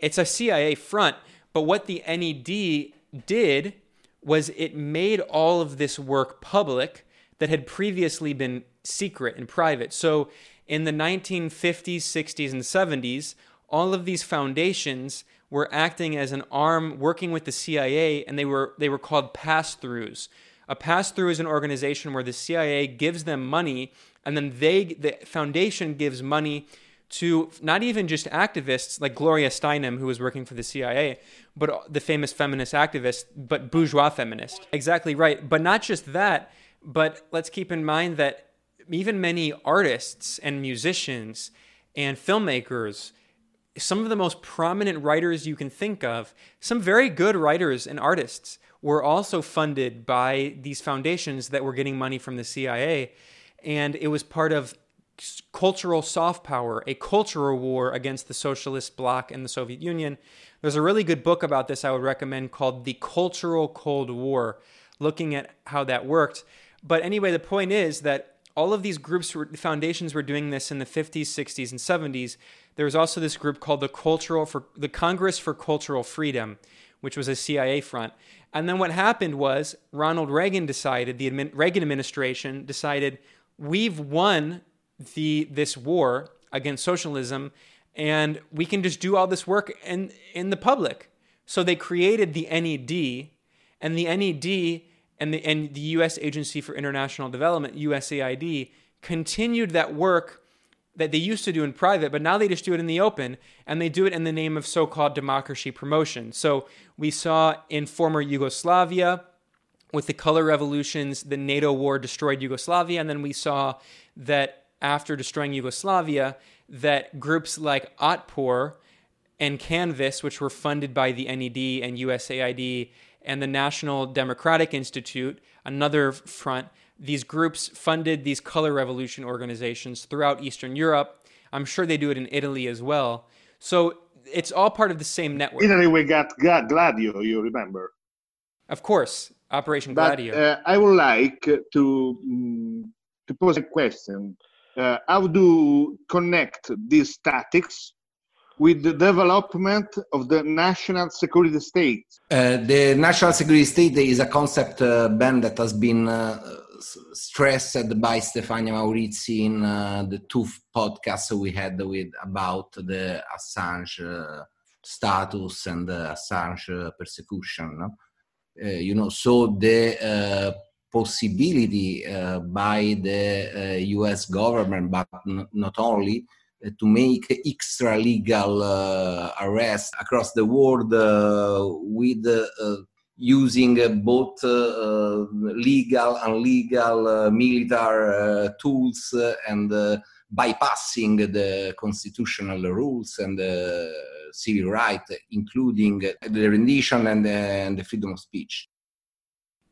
it's a CIA front. But what the NED did was it made all of this work public that had previously been secret and private. So in the 1950s, 60s, and 70s, all of these foundations were acting as an arm working with the CIA, and they were they were called pass-throughs. A pass-through is an organization where the CIA gives them money, and then they the foundation gives money to not even just activists like Gloria Steinem, who was working for the CIA, but the famous feminist activist, but bourgeois feminist. Exactly right. But not just that, but let's keep in mind that even many artists and musicians and filmmakers, some of the most prominent writers you can think of, some very good writers and artists were also funded by these foundations that were getting money from the CIA. And it was part of cultural soft power, a cultural war against the socialist bloc and the Soviet Union. There's a really good book about this I would recommend called The Cultural Cold War, looking at how that worked. But anyway, the point is that all of these groups, were, foundations were doing this in the 50s, 60s, and 70s. There was also this group called the Cultural for the Congress for Cultural Freedom, which was a CIA front. And then what happened was Ronald Reagan decided, the admin, Reagan administration decided, we've won the this war against socialism, and we can just do all this work in in the public. So they created the NED, and the NED and the, and the U.S. Agency for International Development, USAID, continued that work that they used to do in private, but now they just do it in the open, and they do it in the name of so called democracy promotion. So we saw in former Yugoslavia, with the color revolutions, the NATO war destroyed Yugoslavia, and then we saw that after destroying Yugoslavia, that groups like Otpor and Canvas, which were funded by the NED and USAID, and the National Democratic Institute, another front. These groups funded these color revolution organizations throughout Eastern Europe. I'm sure they do it in Italy as well. So it's all part of the same network. Italy, we got Gladio, you remember? Of course, Operation Gladio. But, uh, I would like to um, to pose a question. uh, how do connect these statics with the development of the national security state? Uh, the national security state is a concept, uh, Ben, that has been uh, stressed by Stefania Maurizi in uh, the two podcasts we had with about the Assange uh, status and the Assange uh, persecution. No? you know, so the possibility by the U.S. government, but n- not only, Uh, to make extra legal uh, arrests across the world uh, with using both legal and legal military tools and bypassing the constitutional rules and the civil rights, including the rendition and the, and the freedom of speech.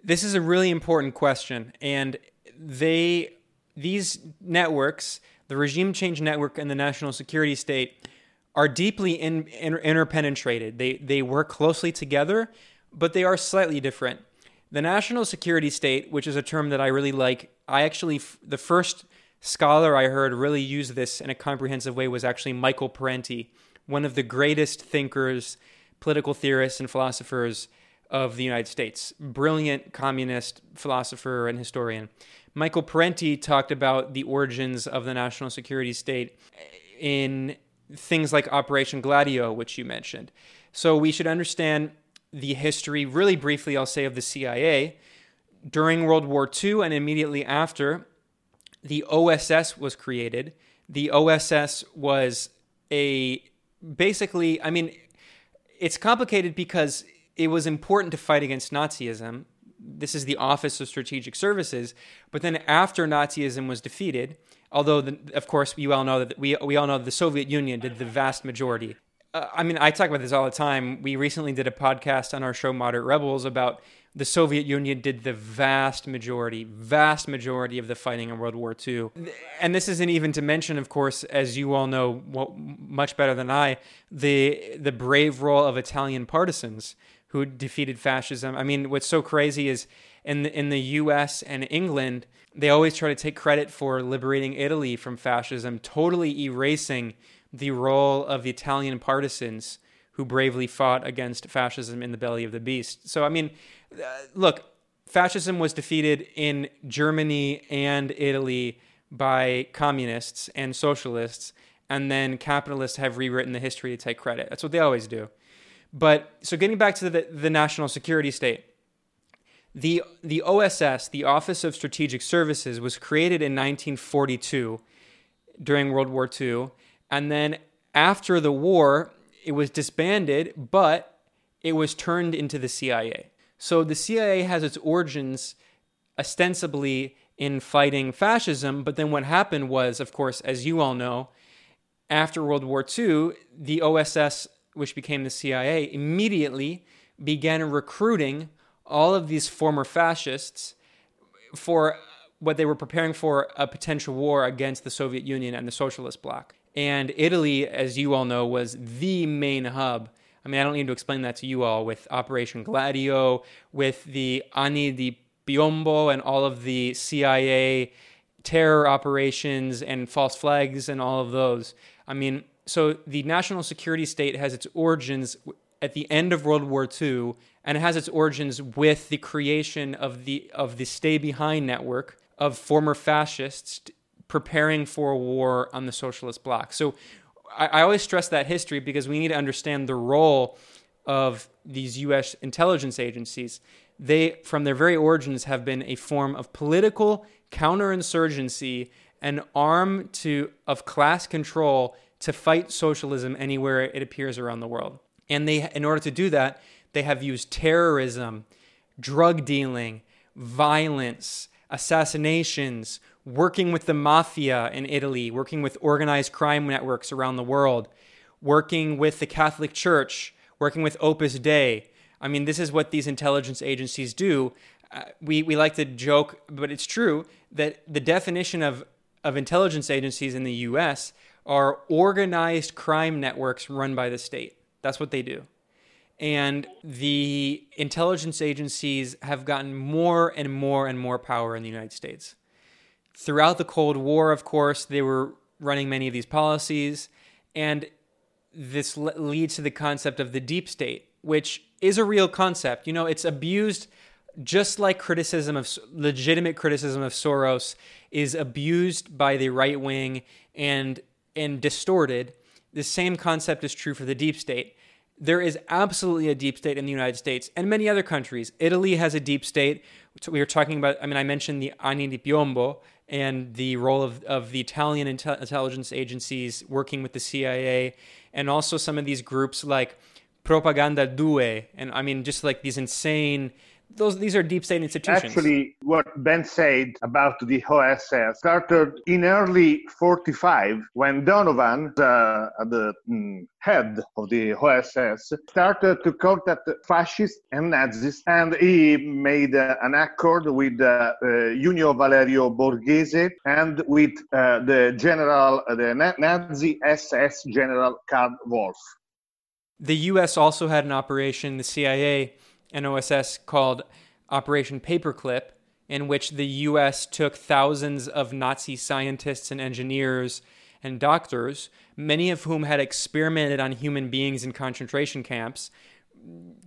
This is a really important question, and they these networks the regime change network and the national security state are deeply in, in, interpenetrated. They, they work closely together, but they are slightly different. The national security state, which is a term that I really like, I actually, the first scholar I heard really use this in a comprehensive way was actually Michael Parenti, one of the greatest thinkers, political theorists, and philosophers of the United States. Brilliant communist philosopher and historian. Michael Parenti talked about the origins of the national security state in things like Operation Gladio, which you mentioned. So we should understand the history, really briefly, I'll say, of the CIA. During World War II and immediately after, the OSS was created. The OSS was a basically, I mean, it's complicated because it was important to fight against Nazism this is the Office of Strategic Services. But then after Nazism was defeated, although the, of course you all know that we we all know the Soviet Union did the vast majority. Uh, I mean, I talk about this all the time. We recently did a podcast on our show Moderate Rebels about the Soviet Union did the vast majority, vast majority of the fighting in World War II. And this isn't even to mention, of course, as you all know well, much better than I, the the brave role of Italian partisans who defeated fascism. I mean, what's so crazy is in the, in the U.S. and England, they always try to take credit for liberating Italy from fascism, totally erasing the role of the Italian partisans who bravely fought against fascism in the belly of the beast. So, I mean, uh, look, fascism was defeated in Germany and Italy by communists and socialists, and then capitalists have rewritten the history to take credit. That's what they always do. But so getting back to the, the national security state, the the OSS, the Office of Strategic Services, was created in 1942 during World War II, and then after the war, it was disbanded, but it was turned into the CIA. So the CIA has its origins ostensibly in fighting fascism, but then what happened was, of course, as you all know, after World War II, the OSS which became the CIA, immediately began recruiting all of these former fascists for what they were preparing for a potential war against the Soviet Union and the socialist bloc. And Italy, as you all know, was the main hub. I mean, I don't need to explain that to you all with Operation Gladio, with the Anni di Piombo, and all of the CIA terror operations and false flags and all of those. I mean, so the national security state has its origins at the end of World War II, and it has its origins with the creation of the of the Stay Behind network of former fascists preparing for a war on the socialist bloc. So I, I always stress that history because we need to understand the role of these U.S. intelligence agencies. They, from their very origins, have been a form of political counterinsurgency, an arm to of class control to fight socialism anywhere it appears around the world. And they, in order to do that, they have used terrorism, drug dealing, violence, assassinations, working with the mafia in Italy, working with organized crime networks around the world, working with the Catholic Church, working with Opus Dei. I mean, this is what these intelligence agencies do. Uh, we, we like to joke, but it's true that the definition of, of intelligence agencies in the US are organized crime networks run by the state. That's what they do. And the intelligence agencies have gotten more and more and more power in the United States. throughout the Cold War, of course, they were running many of these policies. And this leads to the concept of the deep state, which is a real concept. You know, it's abused just like criticism of legitimate criticism of Soros is abused by the right wing and and distorted. The same concept is true for the deep state. There is absolutely a deep state in the United States and many other countries. Italy has a deep state. We were talking about, I mean, I mentioned the Anni di Piombo and the role of, of the Italian intelligence agencies working with the CIA, and also some of these groups like Propaganda Due, and I mean, just like these insane those these are deep state institutions. Actually, what Ben said about the OSS started in early 45 when Donovan, uh, the mm, head of the OSS, started to contact fascists and Nazis, and he made uh, an accord with uh, Junio Valerio Borghese and with uh, the general, uh, the Nazi SS general Karl Wolff. The U.S. also had an operation, the CIA an OSS called Operation Paperclip, in which the US took thousands of Nazi scientists and engineers and doctors, many of whom had experimented on human beings in concentration camps,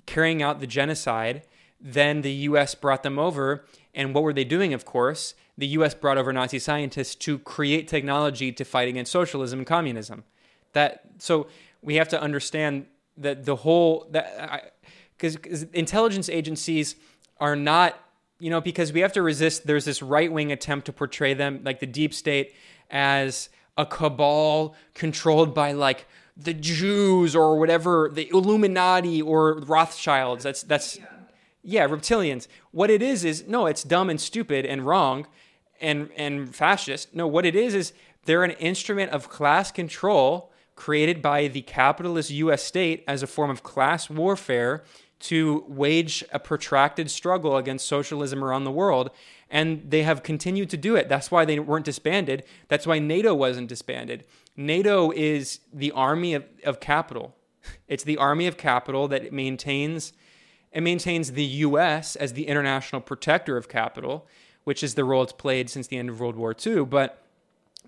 carrying out the genocide. Then the US brought them over. And what were they doing, of course? The US brought over Nazi scientists to create technology to fight against socialism and communism. That so we have to understand that the whole that I, because intelligence agencies are not you know because we have to resist there's this right-wing attempt to portray them like the deep state as a cabal controlled by like the Jews or whatever the Illuminati or Rothschilds. That's that's yeah reptilians. What it is is no it's dumb and stupid and wrong and and fascist. No what it is is they're an instrument of class control created by the capitalist US state as a form of class warfare to wage a protracted struggle against socialism around the world. And they have continued to do it. That's why they weren't disbanded. That's why NATO wasn't disbanded. NATO is the army of, of capital. It's the army of capital that maintains it maintains the US as the international protector of capital, which is the role it's played since the end of World War II. But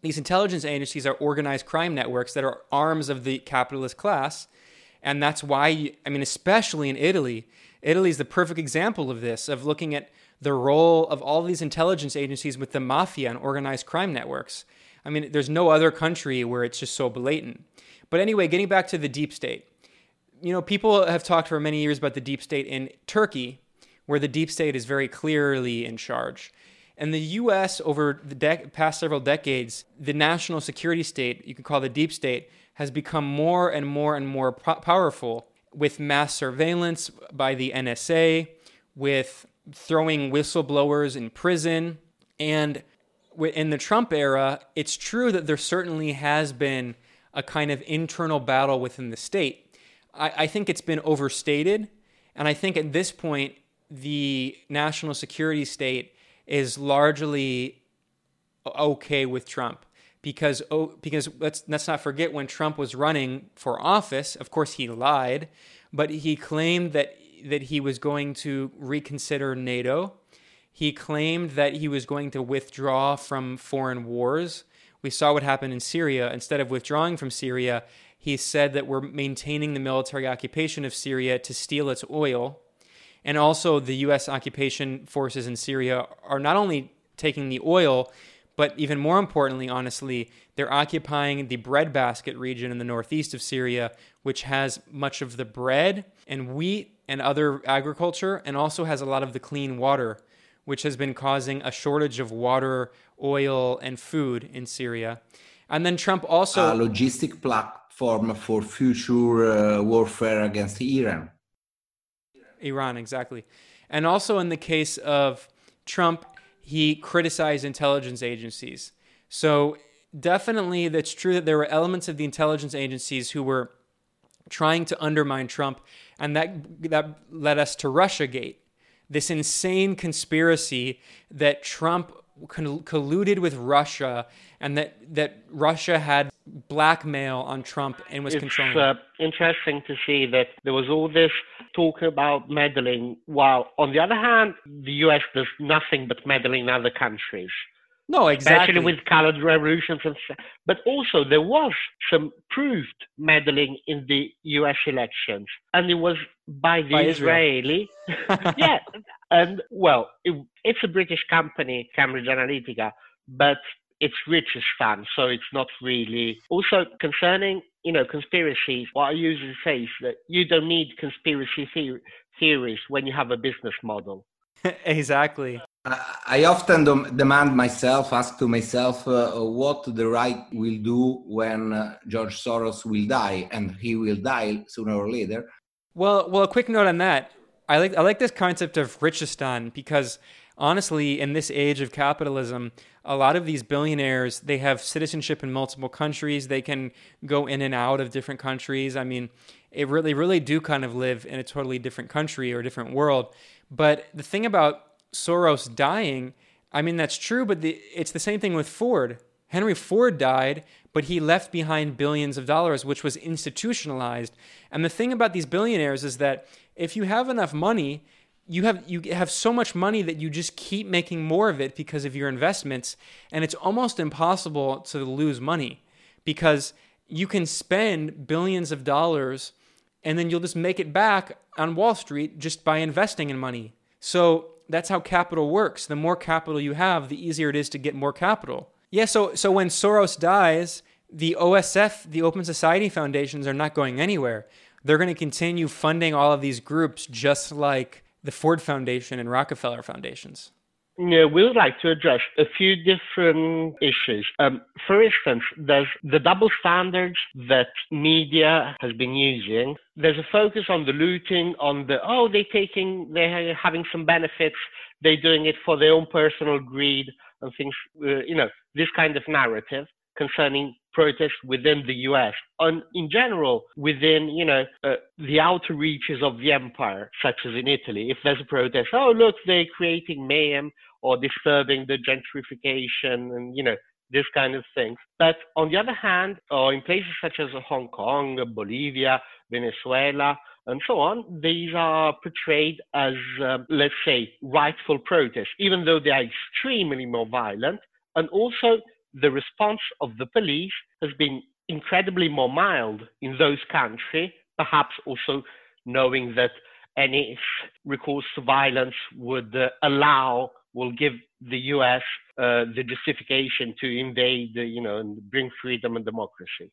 these intelligence agencies are organized crime networks that are arms of the capitalist class and that's why, I mean, especially in Italy, Italy is the perfect example of this, of looking at the role of all these intelligence agencies with the mafia and organized crime networks. I mean, there's no other country where it's just so blatant. But anyway, getting back to the deep state, you know, people have talked for many years about the deep state in Turkey, where the deep state is very clearly in charge. And the US, over the de- past several decades, the national security state, you could call the deep state, has become more and more and more po- powerful with mass surveillance by the NSA, with throwing whistleblowers in prison. And in the Trump era, it's true that there certainly has been a kind of internal battle within the state. I, I think it's been overstated. And I think at this point, the national security state is largely okay with Trump because oh, because let's let's not forget when Trump was running for office, of course he lied, but he claimed that that he was going to reconsider NATO. He claimed that he was going to withdraw from foreign wars. We saw what happened in Syria. Instead of withdrawing from Syria, he said that we're maintaining the military occupation of Syria to steal its oil. And also, the U.S. occupation forces in Syria are not only taking the oil, but even more importantly, honestly, they're occupying the breadbasket region in the northeast of Syria, which has much of the bread and wheat and other agriculture, and also has a lot of the clean water, which has been causing a shortage of water, oil, and food in Syria. And then Trump also. A logistic platform for future uh, warfare against Iran. Iran, exactly. And also in the case of Trump, he criticized intelligence agencies. So definitely that's true that there were elements of the intelligence agencies who were trying to undermine Trump and that that led us to Russiagate. This insane conspiracy that Trump colluded with Russia and that that Russia had blackmail on Trump and was it's, controlling. It's uh, interesting to see that there was all this talk about meddling, while on the other hand, the US does nothing but meddling in other countries. No, exactly. Especially with colored revolutions, and, but also there was some proved meddling in the U.S. elections, and it was by the By Israeli. [LAUGHS] yeah, and well, it, it's a British company, Cambridge Analytica, but it's Richistan, so it's not really. Also, concerning you know conspiracies, what I usually say is that you don't need conspiracy theory, theories when you have a business model. [LAUGHS] exactly. I often demand myself, ask to myself, uh, what the right will do when uh, George Soros will die, and he will die sooner or later. Well, well, a quick note on that. I like I like this concept of Richistan because honestly, in this age of capitalism, a lot of these billionaires they have citizenship in multiple countries. They can go in and out of different countries. I mean, it really really do kind of live in a totally different country or different world. But the thing about Soros dying, I mean, that's true, but the, it's the same thing with Ford. Henry Ford died, but he left behind billions of dollars, which was institutionalized. And the thing about these billionaires is that if you have enough money, you have you have so much money that you just keep making more of it because of your investments, and it's almost impossible to lose money because you can spend billions of dollars and then you'll just make it back on Wall Street just by investing in money. So that's how capital works. The more capital you have, the easier it is to get more capital. Yeah, so so when Soros dies, the OSF, the Open Society Foundations are not going anywhere. They're going to continue funding all of these groups just like the Ford Foundation and Rockefeller Foundations. Yeah, we would like to address a few different issues. Um, for instance, there's the double standards that media has been using. There's a focus on the looting, on the oh they're taking, they're having some benefits, they're doing it for their own personal greed and things. Uh, you know, this kind of narrative concerning protests within the US and in general within you know uh, the outer reaches of the empire such as in Italy. If there's a protest oh look they're creating mayhem or disturbing the gentrification and you know this kind of things but on the other hand or in places such as Hong Kong Bolivia Venezuela and so on these are portrayed as um, let's say rightful protests even though they are extremely more violent. And also the response of the police has been incredibly more mild in those countries, perhaps also knowing that any recourse to violence would uh, allow, will give the US uh, the justification to invade, uh, you know, and bring freedom and democracy.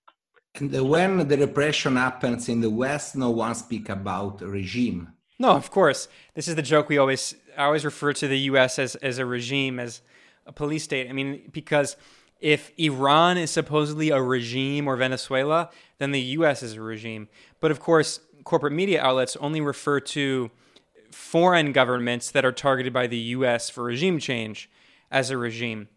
And when the repression happens in the West, no one speak about regime. No, of course. This is the joke we always I always refer to the US as, as a regime, as a police state. I mean, because if Iran is supposedly a regime or Venezuela, then the US is a regime. But of course, corporate media outlets only refer to foreign governments that are targeted by the US for regime change as a regime.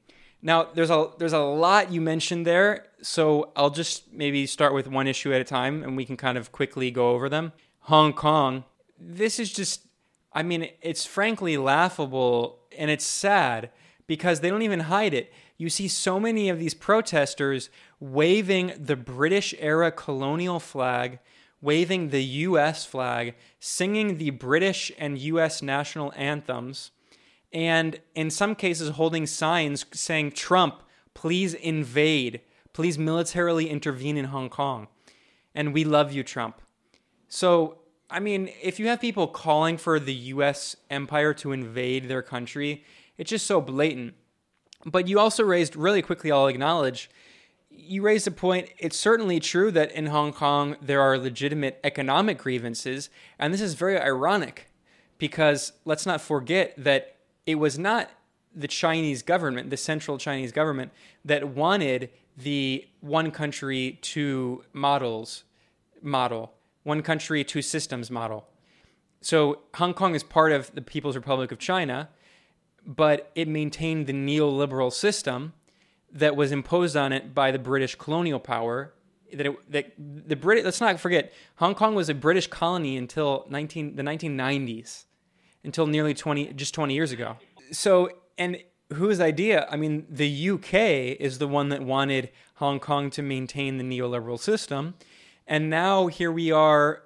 Now, there's a there's a lot you mentioned there, so I'll just maybe start with one issue at a time and we can kind of quickly go over them. Hong Kong, this is just I mean, it's frankly laughable and it's sad because they don't even hide it you see so many of these protesters waving the British era colonial flag, waving the US flag, singing the British and US national anthems, and in some cases holding signs saying, Trump, please invade, please militarily intervene in Hong Kong. And we love you, Trump. So, I mean, if you have people calling for the US empire to invade their country, it's just so blatant. But you also raised really quickly, I'll acknowledge, you raised a point. It's certainly true that in Hong Kong there are legitimate economic grievances, and this is very ironic because let's not forget that it was not the Chinese government, the central Chinese government, that wanted the one country, two models model, one country, two systems model. So Hong Kong is part of the People's Republic of China but it maintained the neoliberal system that was imposed on it by the British colonial power. That, it, that the Brit let's not forget Hong Kong was a British colony until 19 the 1990s, until nearly 20 just 20 years ago. So and whose idea? I mean, the UK is the one that wanted Hong Kong to maintain the neoliberal system, and now here we are,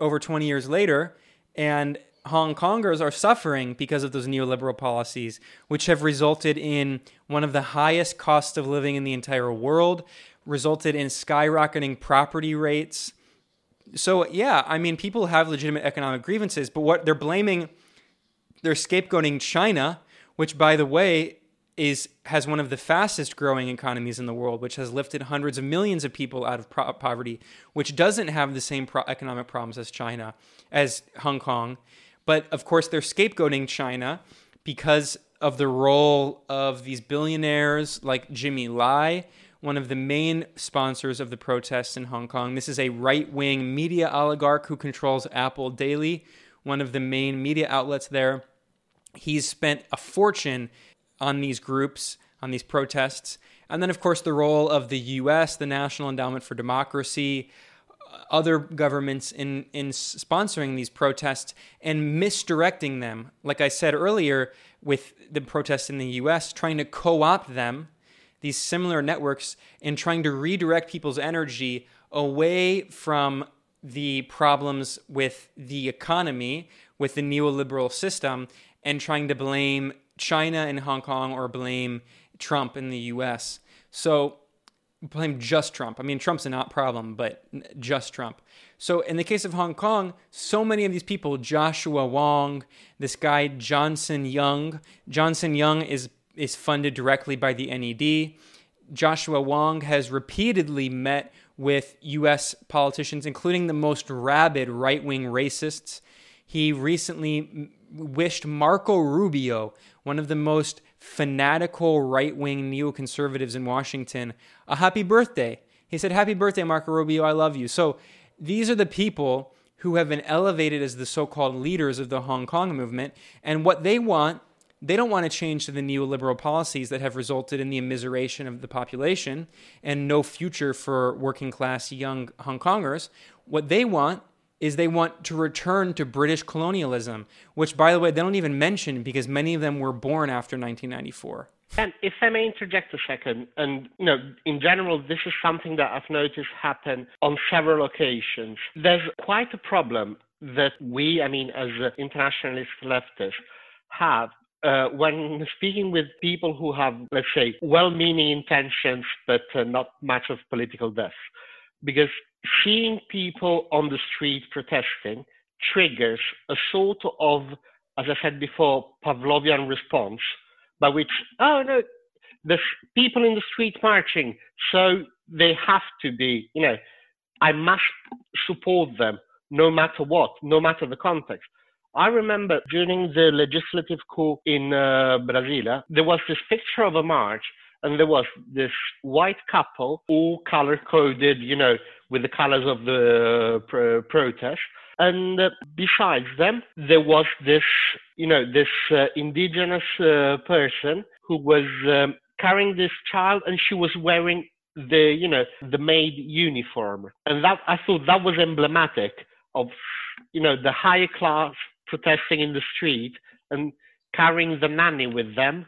over 20 years later, and Hong Kongers are suffering because of those neoliberal policies, which have resulted in one of the highest costs of living in the entire world, resulted in skyrocketing property rates. So, yeah, I mean, people have legitimate economic grievances, but what they're blaming, they're scapegoating China, which, by the way, is has one of the fastest growing economies in the world, which has lifted hundreds of millions of people out of pro- poverty, which doesn't have the same pro- economic problems as China, as Hong Kong. But of course, they're scapegoating China because of the role of these billionaires like Jimmy Lai, one of the main sponsors of the protests in Hong Kong. This is a right wing media oligarch who controls Apple Daily, one of the main media outlets there. He's spent a fortune on these groups, on these protests. And then, of course, the role of the US, the National Endowment for Democracy, other governments in, in sponsoring these protests and misdirecting them. Like I said earlier, with the protests in the US, trying to co opt them, these similar networks, and trying to redirect people's energy away from the problems with the economy, with the neoliberal system, and trying to blame China and Hong Kong or blame Trump in the US. So blame just Trump. I mean, Trump's a not problem, but just Trump. So in the case of Hong Kong, so many of these people, Joshua Wong, this guy Johnson Yeung, Johnson Yeung is is funded directly by the NED. Joshua Wong has repeatedly met with US politicians, including the most rabid right wing racists. He recently wished Marco Rubio, one of the most fanatical right wing neoconservatives in Washington, a happy birthday. He said, Happy birthday, Marco Rubio, I love you. So these are the people who have been elevated as the so called leaders of the Hong Kong movement. And what they want, they don't want to change to the neoliberal policies that have resulted in the immiseration of the population and no future for working class young Hong Kongers. What they want is they want to return to British colonialism, which, by the way, they don't even mention because many of them were born after 1994. And if I may interject a second, and you know, in general, this is something that I've noticed happen on several occasions. There's quite a problem that we, I mean, as internationalist leftists, have uh, when speaking with people who have, let's say, well-meaning intentions but uh, not much of political depth, because seeing people on the street protesting triggers a sort of, as I said before, Pavlovian response by which, oh no, there's people in the street marching, so they have to be, you know, I must support them no matter what, no matter the context. I remember during the legislative coup in uh, Brasilia, there was this picture of a march, and there was this white couple, all color coded, you know, with the colors of the pro- protest. And uh, besides them, there was this, you know, this uh, indigenous uh, person who was um, carrying this child, and she was wearing the, you know, the maid uniform. And that I thought that was emblematic of, you know, the higher class protesting in the street and carrying the nanny with them,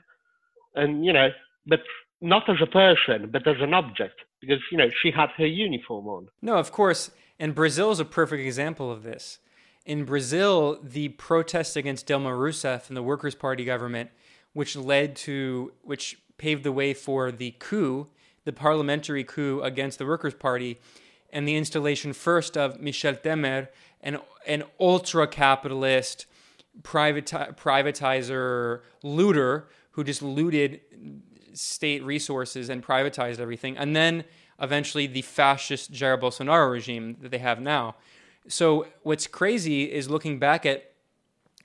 and you know, but not as a person, but as an object, because you know she had her uniform on. No, of course, and Brazil is a perfect example of this. In Brazil, the protests against Dilma Rousseff and the Workers' Party government, which led to, which paved the way for the coup, the parliamentary coup against the Workers' Party, and the installation first of Michel Temer, an, an ultra capitalist, privati- privatizer, looter who just looted state resources and privatized everything. And then eventually the fascist Jair Bolsonaro regime that they have now. So what's crazy is looking back at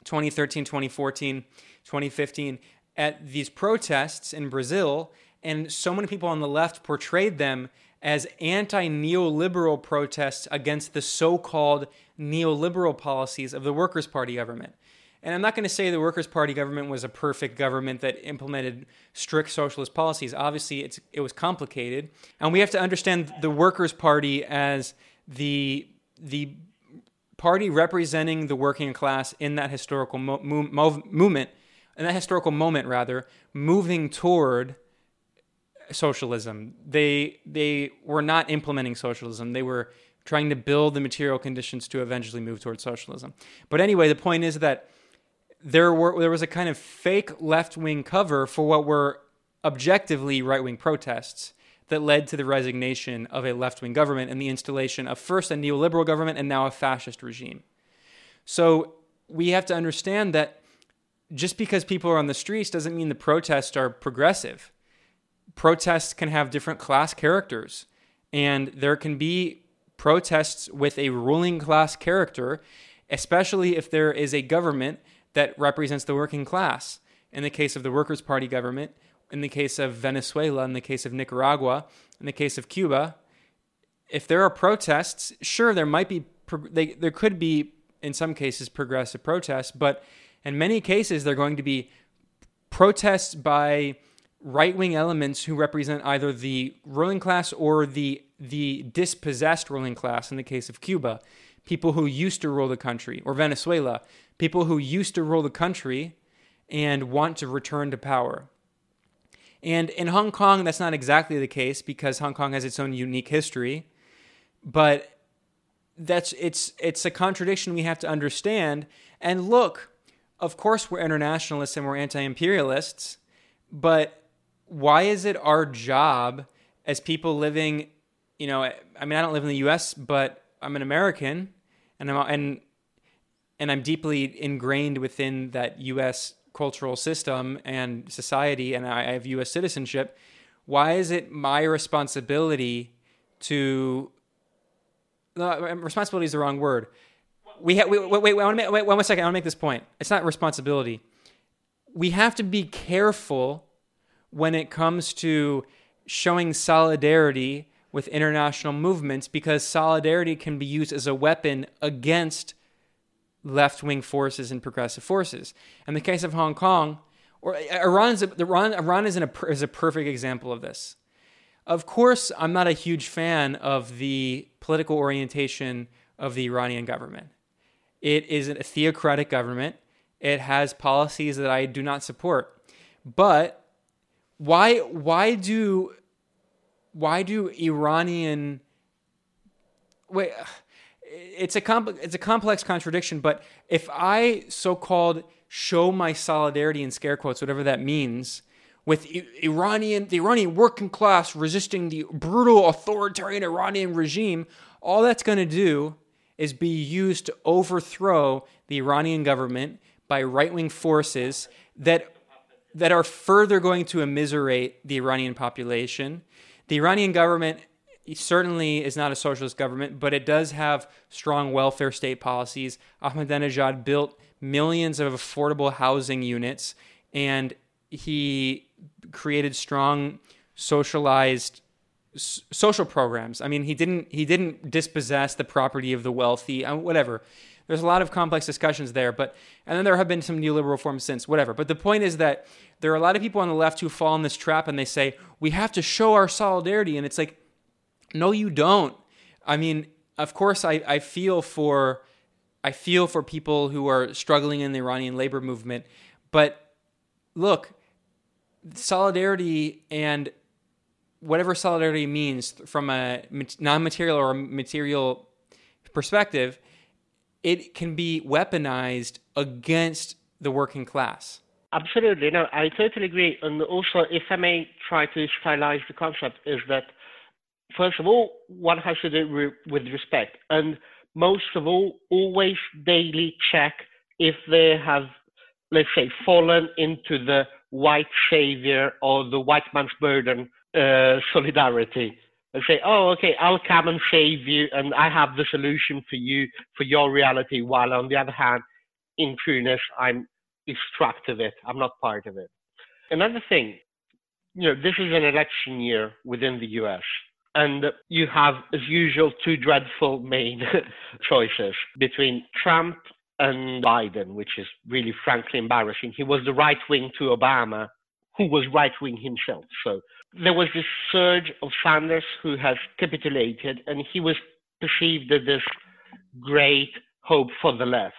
2013, 2014, 2015 at these protests in Brazil, and so many people on the left portrayed them as anti neoliberal protests against the so called neoliberal policies of the Workers' Party government. And I'm not going to say the Workers' Party government was a perfect government that implemented strict socialist policies. Obviously, it's, it was complicated. And we have to understand the Workers' Party as the, the party representing the working class in that historical mo- mo- movement, in that historical moment, rather, moving toward socialism. They, they were not implementing socialism, they were trying to build the material conditions to eventually move towards socialism. But anyway, the point is that there were there was a kind of fake left wing cover for what were objectively right wing protests that led to the resignation of a left wing government and the installation of first a neoliberal government and now a fascist regime. So we have to understand that just because people are on the streets doesn't mean the protests are progressive. Protests can have different class characters, and there can be protests with a ruling class character, especially if there is a government that represents the working class. In the case of the Workers' Party government, in the case of Venezuela, in the case of Nicaragua, in the case of Cuba, if there are protests, sure, there might be, they, there could be, in some cases, progressive protests, but in many cases, they're going to be protests by right wing elements who represent either the ruling class or the the dispossessed ruling class in the case of Cuba, people who used to rule the country, or Venezuela, people who used to rule the country and want to return to power. And in Hong Kong, that's not exactly the case because Hong Kong has its own unique history. But that's it's it's a contradiction we have to understand. And look, of course we're internationalists and we're anti-imperialists, but why is it our job as people living, you know, I mean I don't live in the US, but I'm an American and I'm and and I'm deeply ingrained within that US cultural system and society and I have US citizenship, why is it my responsibility to responsibility is the wrong word. We have wait, wait, wait, wait, wait, wait, one second. I want to make this point. It's not responsibility. We have to be careful when it comes to showing solidarity with international movements because solidarity can be used as a weapon against left wing forces and progressive forces. In the case of Hong Kong, or uh, Iran is a, Iran, Iran is, a, is a perfect example of this. Of course, I'm not a huge fan of the political orientation of the Iranian government. It is a theocratic government. It has policies that I do not support. But why why do why do Iranian wait it's a compl- it's a complex contradiction. But if I so-called show my solidarity in scare quotes, whatever that means, with Iranian the Iranian working class resisting the brutal authoritarian Iranian regime, all that's going to do is be used to overthrow the Iranian government by right-wing forces that that are further going to immiserate the Iranian population. The Iranian government certainly is not a socialist government, but it does have strong welfare state policies. Ahmadinejad built millions of affordable housing units, and he created strong socialized social programs. I mean, he didn't he didn't dispossess the property of the wealthy, uh, whatever. There's a lot of complex discussions there, but and then there have been some neoliberal reforms since, whatever. But the point is that there are a lot of people on the left who fall in this trap and they say we have to show our solidarity, and it's like no, you don't. I mean, of course, I, I feel for I feel for people who are struggling in the Iranian labor movement, but look, solidarity and whatever solidarity means from a non-material or material perspective, it can be weaponized against the working class. Absolutely, no, I totally agree. And also, if I may try to stylize the concept, is that first of all, one has to do re- with respect, and most of all, always daily check if they have, let's say, fallen into the white savior or the white man's burden uh, solidarity. And say, oh, okay, I'll come and save you, and I have the solution for you for your reality. While on the other hand, in trueness, I'm extract of it. I'm not part of it. Another thing, you know, this is an election year within the U.S. And you have, as usual, two dreadful main [LAUGHS] choices between Trump and Biden, which is really frankly embarrassing. He was the right wing to Obama, who was right wing himself. So there was this surge of Sanders who has capitulated, and he was perceived as this great hope for the left.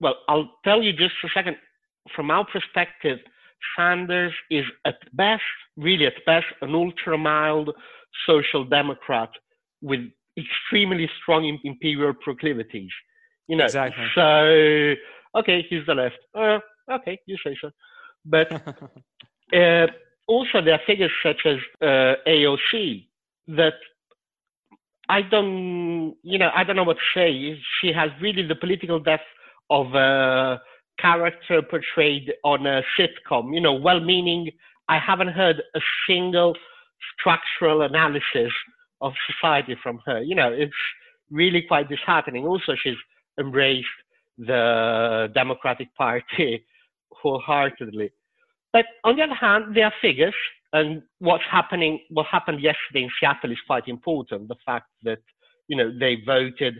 Well, I'll tell you just a second. From our perspective, Sanders is at best, really at best, an ultra mild social democrat with extremely strong imperial proclivities. You know, exactly. so okay, he's the left. Uh, okay, you say so. But [LAUGHS] uh, also there are figures such as uh, AOC that I don't, you know, I don't know what to say. She has really the political depth of a character portrayed on a sitcom. You know, well-meaning. I haven't heard a single structural analysis of society from her. You know, it's really quite disheartening. Also, she's embraced the Democratic Party [LAUGHS] wholeheartedly. But on the other hand, there are figures, and what's happening, what happened yesterday in Seattle is quite important. The fact that, you know, they voted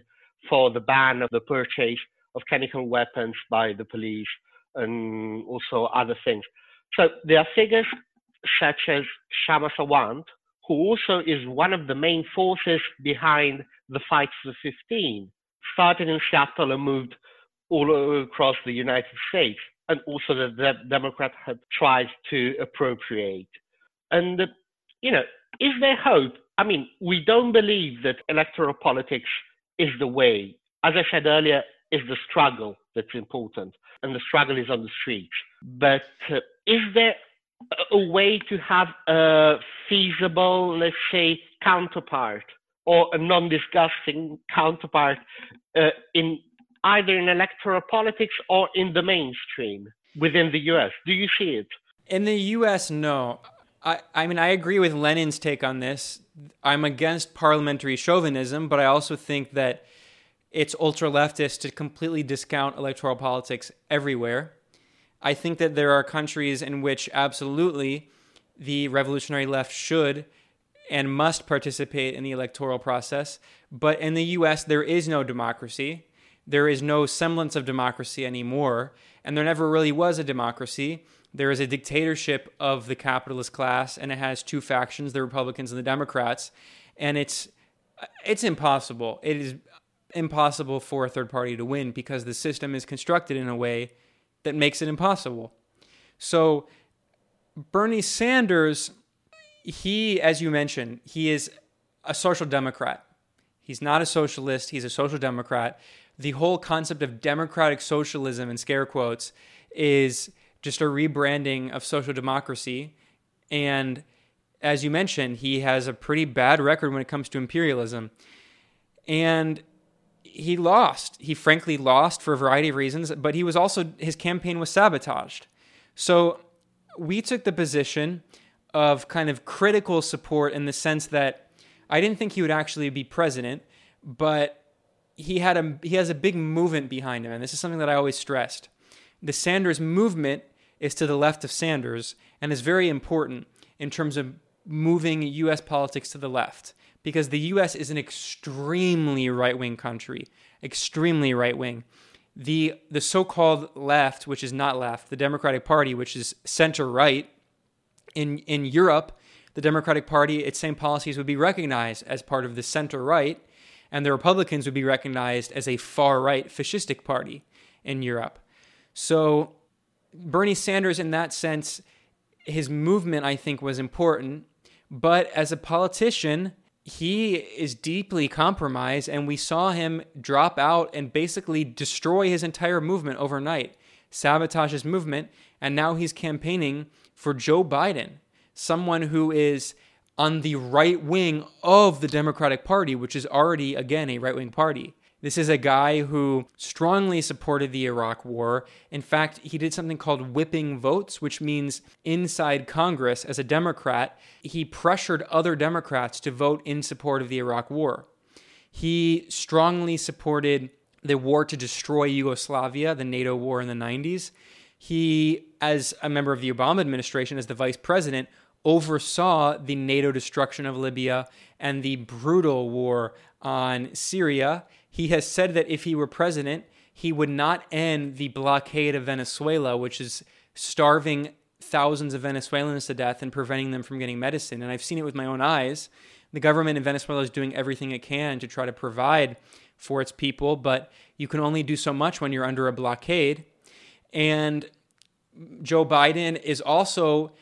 for the ban of the purchase of chemical weapons by the police and also other things. So there are figures such as Kshama Sawant, who also is one of the main forces behind the fight for the 15, started in Seattle and moved all across the United States, and also that the Democrats had tried to appropriate. And, you know, is there hope? I mean, we don't believe that electoral politics is the way. As I said earlier, it's the struggle that's important, and the struggle is on the streets. But uh, is there a way to have a feasible, let's say, counterpart or a non-disgusting counterpart uh, in either in electoral politics or in the mainstream within the US? Do you see it? In the US, no. I, I mean, I agree with Lenin's take on this. I'm against parliamentary chauvinism, but I also think that it's ultra leftist to completely discount electoral politics everywhere. I think that there are countries in which absolutely the revolutionary left should and must participate in the electoral process. But in the US, there is no democracy. There is no semblance of democracy anymore. And there never really was a democracy. There is a dictatorship of the capitalist class, and it has two factions the Republicans and the Democrats. And it's, it's impossible. It is impossible for a third party to win because the system is constructed in a way that makes it impossible. So, Bernie Sanders, he, as you mentioned, he is a social democrat. He's not a socialist, he's a social democrat. The whole concept of democratic socialism, in scare quotes, is just a rebranding of social democracy. And as you mentioned, he has a pretty bad record when it comes to imperialism. And he lost. He frankly lost for a variety of reasons, but he was also his campaign was sabotaged. So we took the position of kind of critical support in the sense that I didn't think he would actually be president, but he had a he has a big movement behind him, and this is something that I always stressed. The Sanders movement is to the left of Sanders and is very important in terms of moving U.S. politics to the left because the US is an extremely right wing country, extremely right wing. The, the so called left, which is not left, the Democratic Party, which is center right, in, in Europe, the Democratic Party, its same policies would be recognized as part of the center right, and the Republicans would be recognized as a far right fascistic party in Europe. So Bernie Sanders, in that sense, his movement, I think, was important. But as a politician, he is deeply compromised, and we saw him drop out and basically destroy his entire movement overnight, sabotage his movement, and now he's campaigning for Joe Biden, someone who is on the right wing of the Democratic Party, which is already, again, a right wing party. This is a guy who strongly supported the Iraq War. In fact, he did something called whipping votes, which means inside Congress, as a Democrat, he pressured other Democrats to vote in support of the Iraq War. He strongly supported the war to destroy Yugoslavia, the NATO war in the 90s. He, as a member of the Obama administration, as the vice president, oversaw the NATO destruction of Libya and the brutal war on Syria. He has said that if he were president, he would not end the blockade of Venezuela, which is starving thousands of Venezuelans to death and preventing them from getting medicine. And I've seen it with my own eyes. The government in Venezuela is doing everything it can to try to provide for its people, but you can only do so much when you're under a blockade. And Joe Biden is also,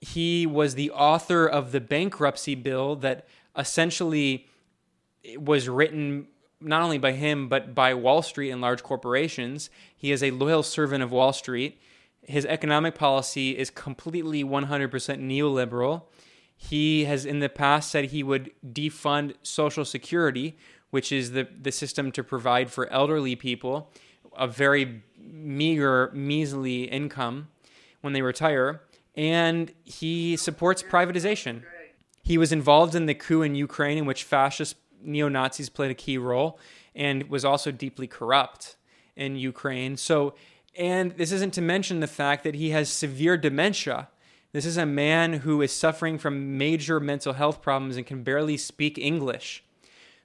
he was the author of the bankruptcy bill that essentially was written not only by him but by Wall Street and large corporations. He is a loyal servant of Wall Street. His economic policy is completely 100% neoliberal. He has in the past said he would defund Social Security, which is the, the system to provide for elderly people a very meager, measly income when they retire. And he supports privatization. He was involved in the coup in Ukraine, in which fascist neo Nazis played a key role, and was also deeply corrupt in Ukraine. So, and this isn't to mention the fact that he has severe dementia. This is a man who is suffering from major mental health problems and can barely speak English.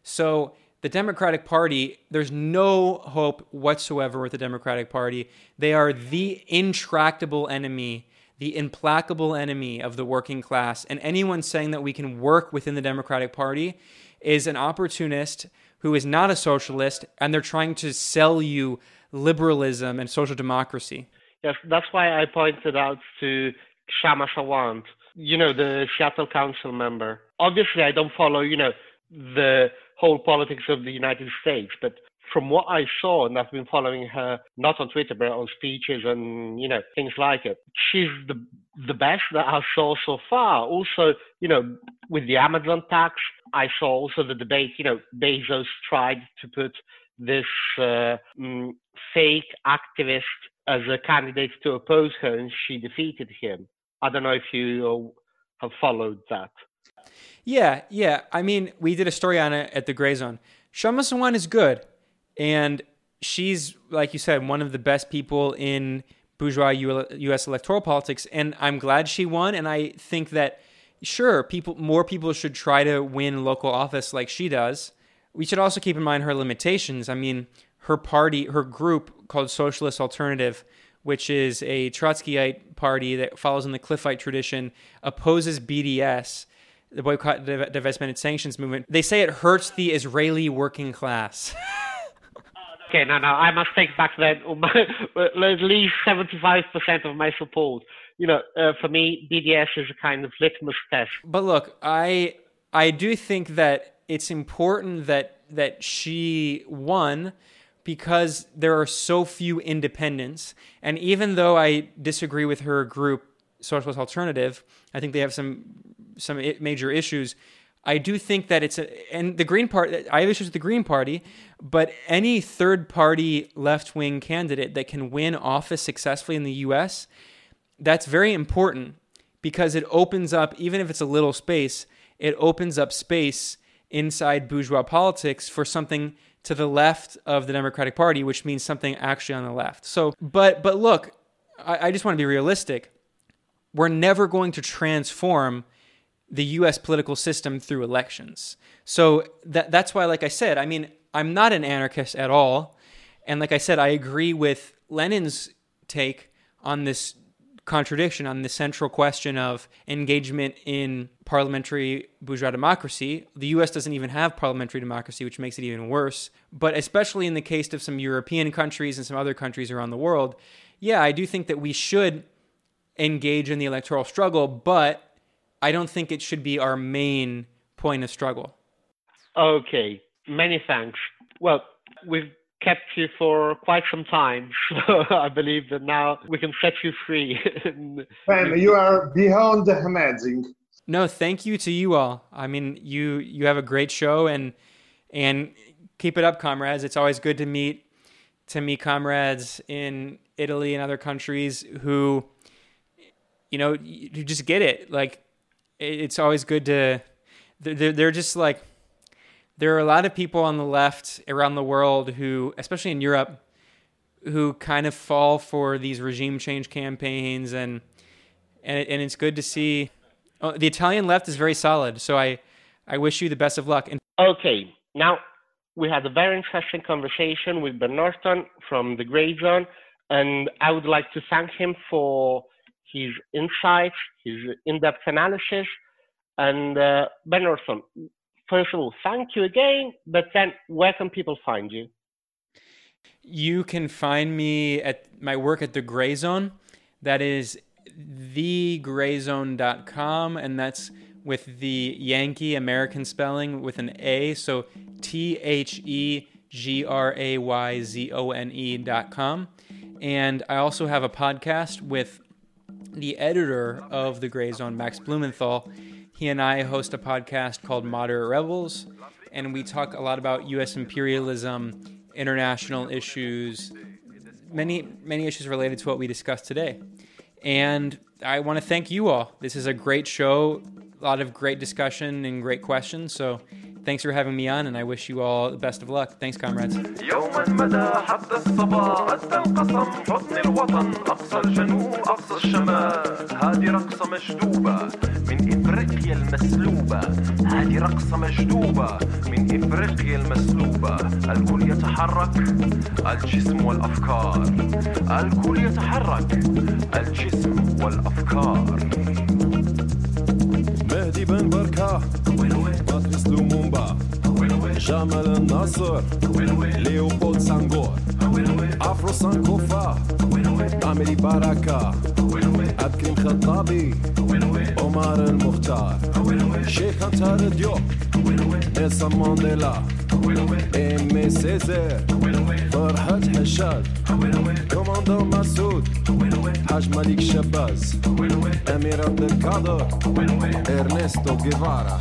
So, the Democratic Party, there's no hope whatsoever with the Democratic Party. They are the intractable enemy, the implacable enemy of the working class. And anyone saying that we can work within the Democratic Party is an opportunist who is not a socialist, and they're trying to sell you liberalism and social democracy. Yes, that's why I pointed out to Kshama Sawant, you know, the Seattle Council member. Obviously, I don't follow, you know, the whole politics of the United States, but from what I saw, and I've been following her not on Twitter but on speeches and you know things like it, she's the the best that I saw so far. Also, you know, with the Amazon tax, I saw also the debate. You know, Bezos tried to put this uh, mm, fake activist as a candidate to oppose her, and she defeated him. I don't know if you have followed that. Yeah, yeah. I mean, we did a story on it at the Grayzone. Kshama Sawant is good, and she's like you said, one of the best people in bourgeois U.S. electoral politics, and I'm glad she won. And I think that sure, people, more people should try to win local office like she does. We should also keep in mind her limitations. I mean, her party, her group called Socialist Alternative, which is a Trotskyite party that follows in the Cliffite tradition, opposes BDS the boycott, divestment, and sanctions movement. They say it hurts the Israeli working class. [LAUGHS] okay, no, no, I must take back that [LAUGHS] at least seventy-five percent of my support. You know, uh, for me, BDS is a kind of litmus test. But look, I I do think that it's important that that she won because there are so few independents, and even though I disagree with her group, Socialist Alternative, I think they have some some major issues. I do think that it's a, and the Green Party. I have issues with the Green Party, but any third party left wing candidate that can win office successfully in the U.S. That's very important because it opens up, even if it's a little space, it opens up space inside bourgeois politics for something to the left of the Democratic Party, which means something actually on the left. So, but but look, I, I just want to be realistic. We're never going to transform the US political system through elections. So that that's why like I said, I mean, I'm not an anarchist at all. And like I said, I agree with Lenin's take on this contradiction on the central question of engagement in parliamentary bourgeois democracy. The US doesn't even have parliamentary democracy, which makes it even worse. But especially in the case of some European countries and some other countries around the world, yeah, I do think that we should engage in the electoral struggle, but I don't think it should be our main point of struggle. Okay, many thanks. Well, we've kept you for quite some time, [LAUGHS] so I believe that now we can set you free. [LAUGHS] Ben, you are beyond amazing. No, thank you to you all. I mean, you you have a great show, and and keep it up, comrades. It's always good to meet to meet comrades in Italy and other countries who, you know, you just get it. Like it's always good to they're, they're just like there are a lot of people on the left around the world who especially in Europe who kind of fall for these regime change campaigns and and, it, and it's good to see oh, the Italian left is very solid so I I wish you the best of luck. And okay now we had a very interesting conversation with Ben Norton from the Grayzone and I would like to thank him for his insights, his in-depth analysis. And uh, Ben Norton, first of all, thank you again. But then, where can people find you? You can find me at my work at the Grayzone. That is thegrayzone.com, and that's with the Yankee American spelling with an A. So T H E G R A Y Z O N E dot com. And I also have a podcast with the editor of The Grayzone, Max Blumenthal. He and I host a podcast called Moderate Rebels, and we talk a lot about U.S. imperialism, international issues, many, many issues related to what we discussed today. And I want to thank you all. This is a great show, a lot of great discussion and great questions. So thanks for having me on, and I wish you all the best of luck. Thanks, comrades. يوما مدى حتى الصبا أدى القسم حضن الوطن أقصى الجنوب أقصى الشمال هذه رقصة مجدوبة من إفريقيا المسلوبة هذه رقصة مجدوبة من إفريقيا المسلوبة الكل يتحرك الجسم والأفكار الكل يتحرك الجسم والأفكار مهدي بن بركة باتريس لومومبا جمال الناصر ليوبولد سانغور أفرو سانكوفا أميري باراكا عبد الكريم خطابي عمر المختار شيخ أنتار ديوب نيلسون مانديلا إيمي سيزر فرحة حشاد كوماندو مسعود حاج ملك شباز أمير عبد القادر إرنستو جيفارا